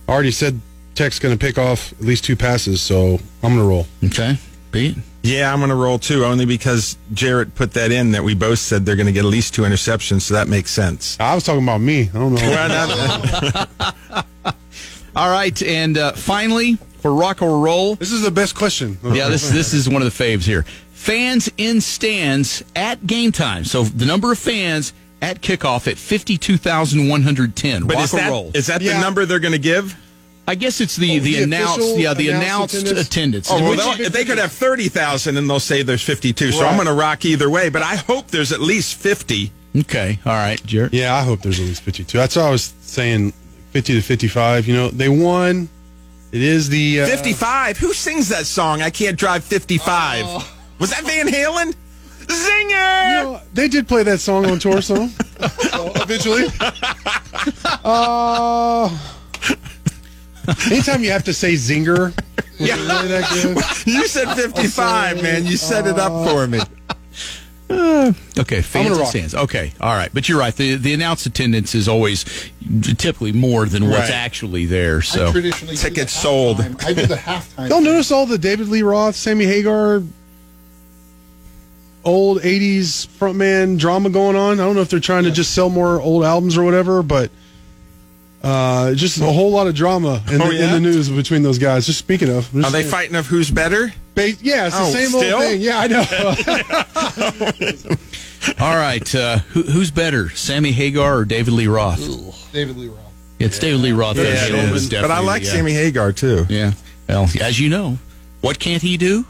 I already said Tech's going to pick off at least two passes, so I'm going to roll. Okay. Pete? Yeah, I'm going to roll two, only because Jarrett put that in that we both said they're going to get at least two interceptions, so that makes sense. I was talking about me. I don't know. Well, not- All right. And uh, finally, for rock or roll. This is the best question. Yeah, this this is one of the faves here. Fans in stands at game time. So the number of fans at kickoff at fifty two thousand one hundred ten. but Rock is or that, roll? is that Yeah. the number they're going to give? I guess it's the Oh, the, the announced yeah the announced announced attendance. attendance? Oh, well, they'll- could have 30,000 and they'll say there's 52. So I'm going to rock either way, but I hope there's at least 50. okay, all right, Jarrett. Yeah, I hope there's at least 52. That's what I was saying, 50 to 55. You know, they won. It is the uh, 55? Who sings that song? I can't drive 55. Was that Van Halen? Zinger! You know, they did play that song on tour, so so eventually. Uh, anytime you have to say zinger, was it really that good? you said 55, man. You set it up uh, for me. Uh, okay, fans and stands. Okay, all right. But you're right. The the announced attendance is always typically more than what's Right. actually there. So I traditionally do the Tickets sold. halftime. I do the halftime. Y'all notice all the David Lee Roth, Sammy Hagar, old '80s frontman drama going on? I don't know if they're trying to just sell more old albums or whatever, but uh, just a whole lot of drama in, Oh, the, yeah? in the news between those guys. Just speaking of, Are they fighting of who's better? Ba- yeah, it's the Oh, same still? old thing. Yeah, I know. all right, uh, who, who's better, Sammy Hagar or David Lee Roth? David Lee Roth. It's David Lee Roth. Van Halen was but I like yeah. Sammy Hagar too. Yeah. Well, as you know, what can't he do?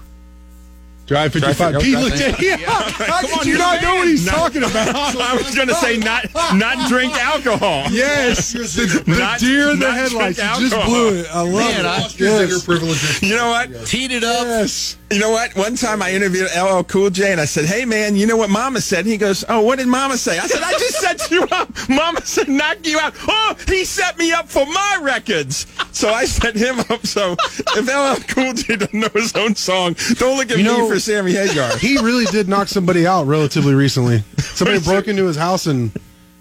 Drive 55. Drive- Pete oh, looked at yeah. How Come could on, you not the know what he's Not- talking about? I was going to say not not drink alcohol. Yes, the, the Not- deer in the headlights. drink You just blew it. I love Man, it. I- Yes. Privileges. You know what? Teed it up. Yes. You know what? One time I interviewed LL Cool J and I said, "Hey man, you know what Mama said?" And he goes, "Oh, what did Mama say?" I said, "I just set you up. Mama said knock you out. Oh, he set me up for my records. So I set him up. So if LL Cool J doesn't know his own song, don't look at You me know- for Sammy Hagar. He really did knock somebody out relatively recently. Somebody broke into his house and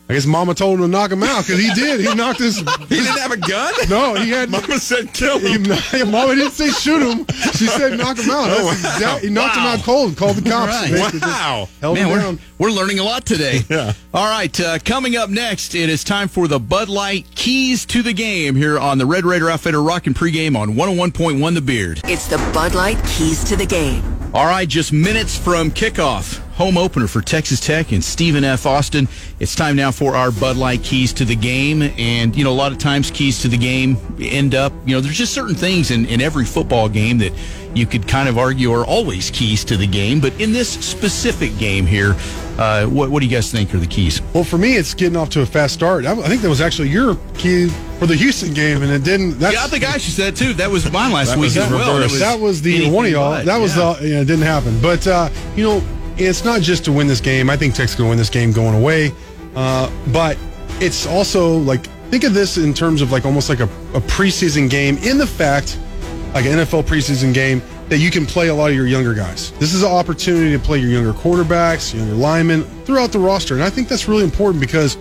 I guess Mama told him to knock him out because he did. He knocked his. He didn't have a gun. No, he had. Mama said kill He, him. Mama didn't say shoot him. She said knock him out. That's Oh, wow. exact- he knocked him out cold. Called the cops. Right. Wow. Held Man, him we're, we're learning a lot today. Yeah. All right, uh, coming up next, it is time for the Bud Light Keys to the Game here on the Red Raider Outfitter Rockin' Pregame on 101.1 The Beard. It's the Bud Light Keys to the Game. All right, just minutes from kickoff. Home opener for Texas Tech and Stephen F. Austin. It's time now for our Bud Light keys to the game. And, you know, a lot of times keys to the game end up, you know, there's just certain things in, in every football game that you could kind of argue are always keys to the game. But in this specific game here, uh, what, what do you guys think are the keys? Well, for me, it's getting off to a fast start. I, I think that was actually your key for the Houston game, and it didn't. That's, yeah, I think I should said too. That was mine last That week was as well. reverse. that was the one of y'all. but, that was yeah. the yeah, it didn't happen. But uh, you know, it's not just to win this game. I think Texas going to win this game going away. Uh, but it's also like think of this in terms of like almost like a, a preseason game in the fact like an NFL preseason game that you can play a lot of your younger guys. This is an opportunity to play your younger quarterbacks, younger linemen throughout the roster, and I think that's really important because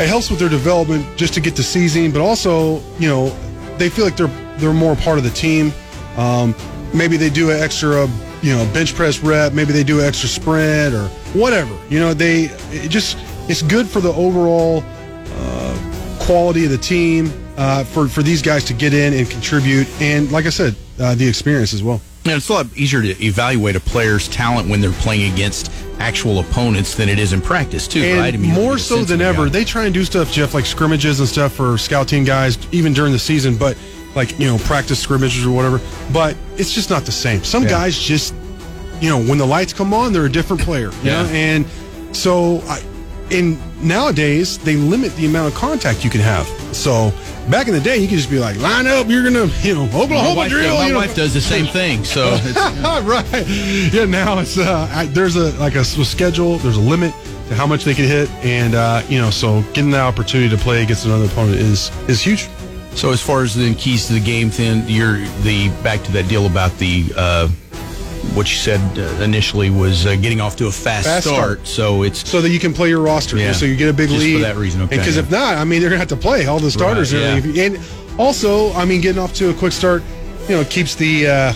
it helps with their development just to get to season, but also, you know, they feel like they're they're more part of the team. Um, maybe they do an extra, you know, bench press rep. Maybe they do an extra sprint or whatever. You know, they it just it's good for the overall uh, quality of the team uh, for for these guys to get in and contribute. And like I said, uh, the experience as well. Yeah, it's a lot easier to evaluate a player's talent when they're playing against actual opponents than it is in practice, too, and right? I mean, more so than ever, guy. they try and do stuff, Jeff, like scrimmages and stuff for scout team guys, even during the season. But like you know, practice scrimmages or whatever. But it's just not the same. Some Yeah. guys just, you know, when the lights come on, they're a different player. You Yeah. know? and so I, in nowadays they limit the amount of contact you can have. So back in the day, you could just be like, line up, you're gonna, you know, my Oklahoma wife, drill. my you know. wife does the same thing, so it's, right. Yeah. Now it's uh, I, there's a like a, schedule. There's a limit to how much they can hit, and uh, you know, so getting the opportunity to play against another opponent is is huge. So as far as the keys to the game, then you're the back to that deal about the uh, what you said uh, initially was uh, getting off to a fast, Fast start. start. So it's So that you can play your roster, Yeah. so you get a big Just for lead. that reason, okay, Because yeah. if not, I mean, they're gonna have to play all the starters. Right, and. And also, I mean, getting off to a quick start, you know, keeps the uh,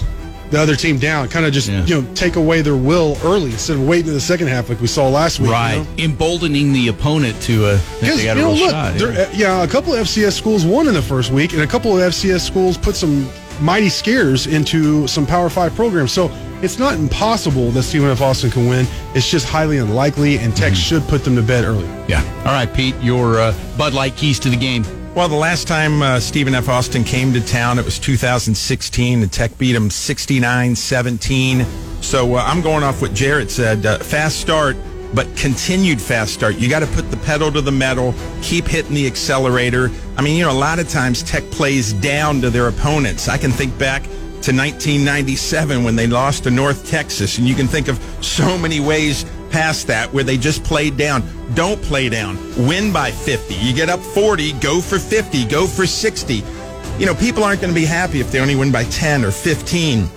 the other team down. Kind of just Yeah. you know take away their will early instead of waiting to the second half like we saw last week. you right know? emboldening the opponent to uh, Because they you got a know, look, shot. yeah. uh, yeah, a couple of FCS schools won in the first week, and a couple of FCS schools put some mighty scares into some Power Five programs. So it's not impossible that Stephen F. Austin can win. It's just highly unlikely, and Tech should put them to bed early. yeah. All right, Pete, your uh, Bud Light keys to the game. Well, the last time uh, Stephen F. Austin came to town, it was 2016. and Tech beat him 69 17. So uh, I'm going off what Jarrett said. Uh, fast start, but continued fast start. You got to put the pedal to the metal, keep hitting the accelerator. I mean, you know, a lot of times Tech plays down to their opponents. I can think back to 1997 when they lost to North Texas, and you can think of so many ways past that where they just played down. Don't play down. Win by 50. You get up 40, go for 50, go for 60. You know, people aren't going to be happy if they only win by 10 or 15.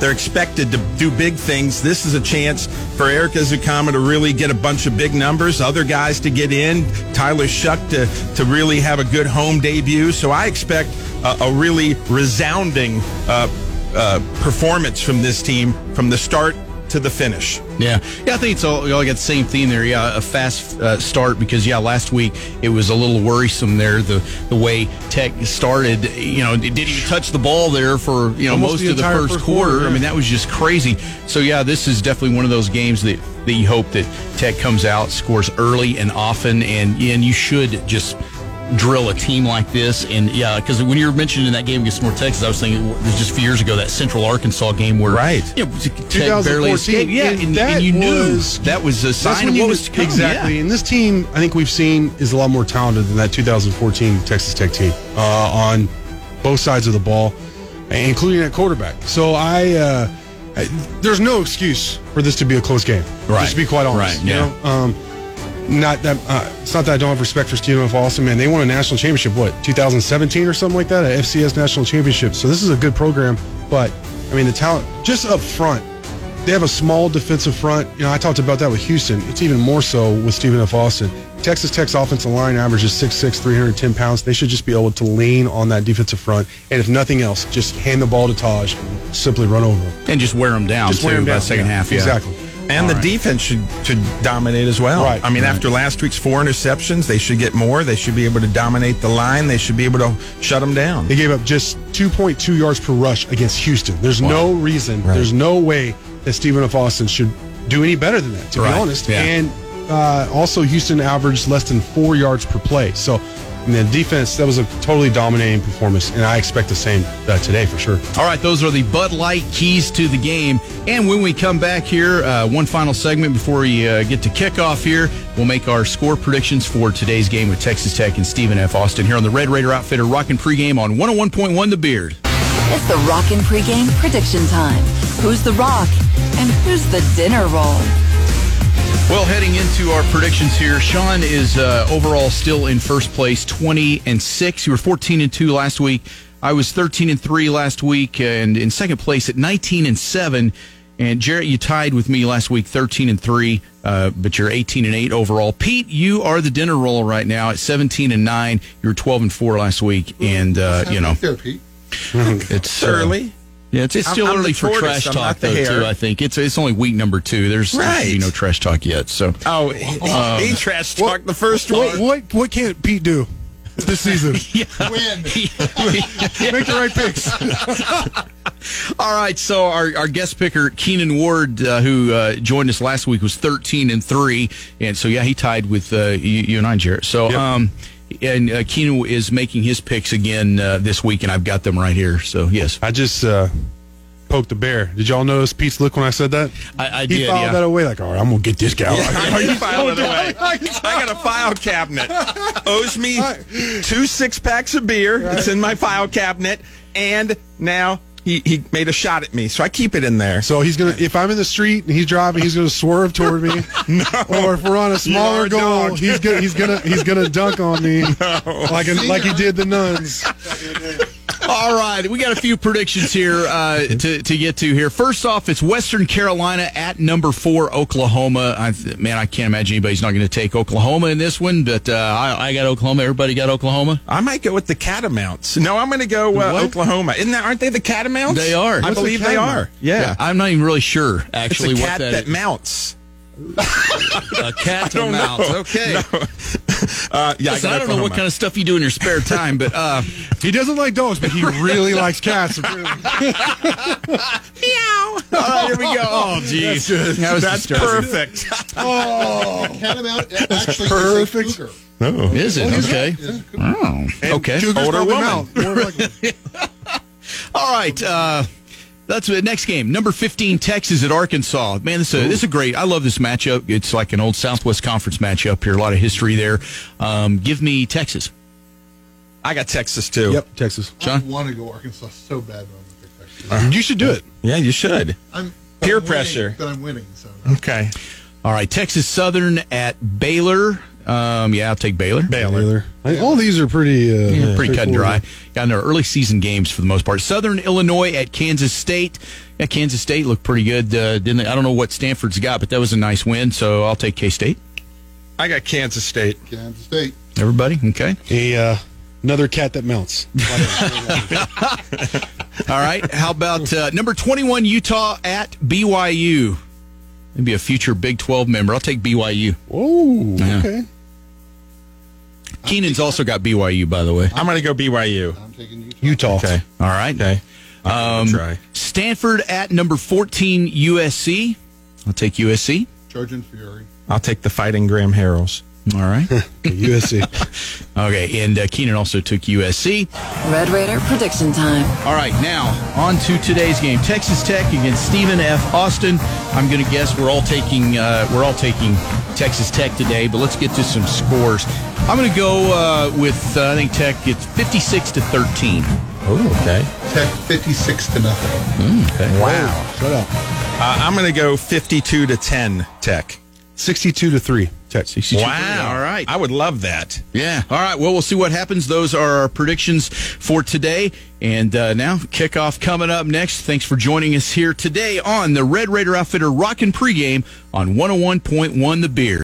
They're expected to do big things. This is a chance for Erik Ezukanma to really get a bunch of big numbers, other guys to get in, Tyler Shough to, to really have a good home debut. So I expect a, a really resounding uh, uh, performance from this team from the start to the finish. Yeah, yeah, I think it's all, all got the same theme there. Yeah, a fast uh, start because yeah, last week it was a little worrisome there the the way Tech started. You know, it didn't even touch the ball there for you know Almost most the of the first, first quarter. quarter, I mean, that was just crazy. So yeah, this is definitely one of those games that that you hope that Tech comes out, scores early and often, and and you should just drill a team like this and yeah because when you were mentioning that game against North Texas I was thinking it was just a few years ago that Central Arkansas game where Right. you know, Tech barely 2014, escaped yeah and and, that and you knew was- that was a sign of you what knew- was to come. exactly. Yeah. And this team, I think we've seen, is a lot more talented than that 2014 Texas Tech team uh, on both sides of the ball, including at quarterback. So I, uh, I, there's no excuse for this to be a close game. Right. Just to be quite honest. Right, you yeah. know? Um, not that uh, it's not that I don't have respect for Stephen F. Austin, man. They won a national championship, what 2017 or something like that, a FCS national championship. So this is a good program, but I mean the talent just up front they have a small defensive front. You know, I talked about that with Houston. It's even more so with Stephen F. Austin. Texas Tech's offensive line averages 6'6", 310 pounds. They should just be able to lean on that defensive front. And if nothing else, just hand the ball to Tahj and simply run over him. and just wear them down Just wear by down. the second Yeah, half yeah Exactly. And the defense should should dominate as well. Right. I mean, after last week's four interceptions, they should get more. They should be able to dominate the line. They should be able to shut them down. They gave up just 2.2 yards per rush against Houston. There's no reason, there's no way that Stephen F. Austin should do any better than that, to Right, be honest. yeah. And uh, also, Houston averaged less than four yards per play. So, I mean, the defense, that was a totally dominating performance, and I expect the same uh, today for sure. All right, those are the Bud Light keys to the game. And when we come back here, uh, one final segment before we uh, get to kickoff here, we'll make our score predictions for today's game with Texas Tech and Stephen F. Austin here on the Red Raider Outfitter Rockin' Pregame on 101.1 The Beard. It's the Rockin' Pregame prediction time. Who's the rock and who's the dinner roll? Well, heading into our predictions here, Sean is uh, overall still in first place, twenty and six. You were fourteen and two last week. I was thirteen and three last week, and in second place at nineteen and seven. And Jarrett, you tied with me last week, thirteen and three, uh, but you're eighteen and eight overall. Pete, you are the dinner roll right now at seventeen and nine. You were twelve and four last week, and uh, you know there, Pete. it's uh, early. Yeah, it's, it's I'm- still I'm early for tortoise, trash I'm talk though. hare. Too, I think it's it's only week number two. There's, there should be Right. no trash talk yet. So Oh, he, he trash talked the first What, one. what, what can't Pete do this season? Win. Make the right picks. All right, so our, our guest picker Keenan Ward, uh, who uh, joined us last week, was thirteen and three, and so yeah, he tied with uh, you, you and I, Jarrett. So, Yep. um, and uh, Keenan is making his picks again uh, this week, and I've got them right here. So yes, I just uh, poked the bear. Did y'all notice Pete's look when I said that? I, I He did. filed Yeah. that away like, all right, I'm going to get this guy. Are you file it away? I got a file cabinet. Owes me two six packs of beer. It's in my file cabinet, and now he, he made a shot at me, so I keep it in there. So he's gonna. If I'm in the street and he's driving, he's gonna swerve toward me. no. Or if we're on a You are smaller a goal, dog. he's gonna he's gonna he's gonna dunk on me like a, like he did the nuns. All right, we got a few predictions here uh, to to get to here. First off, it's Western Carolina at number four, Oklahoma. I, man, I can't imagine anybody's not going to take Oklahoma in this one, but uh, I, I got Oklahoma. Everybody got Oklahoma. I might go with the Catamounts. No, I'm going to go uh, Oklahoma. Isn't that? Aren't they the Catamounts? They are. I What's believe they are. Yeah. I'm not even really sure It's actually what cat that, that mounts. A cat don't mount. know. Okay. Uh, yeah, Listen, I don't know what kind of stuff you do in your spare time, but uh, He doesn't like dogs, but he really likes cats. meow. all right, here we go. Oh, geez, that was That's perfect. Oh, Catamount actually perfect. is a cougar. Is it okay? It is a. Oh, okay. Older woman. like- All right. Uh, that's the next game. Number 15, Texas at Arkansas. Man, this is, a, this is a great. I love this matchup. It's like an old Southwest Conference matchup here. A lot of history there. Um, give me Texas. I got Texas too. Yep, Texas. John? I want to go Arkansas so bad, but I'm going to pick Texas. You should do it. Yeah, you should. I'm Peer I'm winning, pressure. But I'm winning. So Okay. All right. Texas Southern at Baylor. Um, yeah, I'll take Baylor. Baylor. I- All these are pretty, uh, Yeah, pretty cut and dry. straightforward. Got into early season games for the most part. Southern Illinois at Kansas State. Yeah, Kansas State looked pretty good. Uh, didn't they? I don't know what Stanford's got, but that was a nice win. So I'll take K State. I got Kansas State. Kansas State. Everybody, okay. A uh, another cat that melts. All right. How about uh, number twenty-one Utah at BYU? Maybe a future Big Twelve member. I'll take BYU. Whoa. Yeah. Okay. Keenan's also got BYU, by the way. I'm going to go BYU. I'm taking Utah. Utah. Okay. All right. Okay. Um, try. Stanford at number fourteen USC. I'll take USC. Trojan Fury. I'll take the Fighting Graham Harrells. All right. USC. okay, and uh, Keenan also took USC. Red Raider prediction time. All right, now on to today's game: Texas Tech against Stephen F. Austin. I'm going to guess we're all taking uh, we're all taking Texas Tech today, but let's get to some scores. I'm going to go uh, with uh, I think Tech gets 56 to 13. Oh, okay. Tech 56 to nothing. Mm, okay. Wow. Shut up. Uh, I'm going to go 52 to 10 Tech. 62 to 3. Tech. 62 Wow. All right. I would love that. Yeah. All right. Well, we'll see what happens. Those are our predictions for today. And uh, now, kickoff coming up next. Thanks for joining us here today on the Red Raider Outfitter Rockin' Pregame on 101.1 The Beard.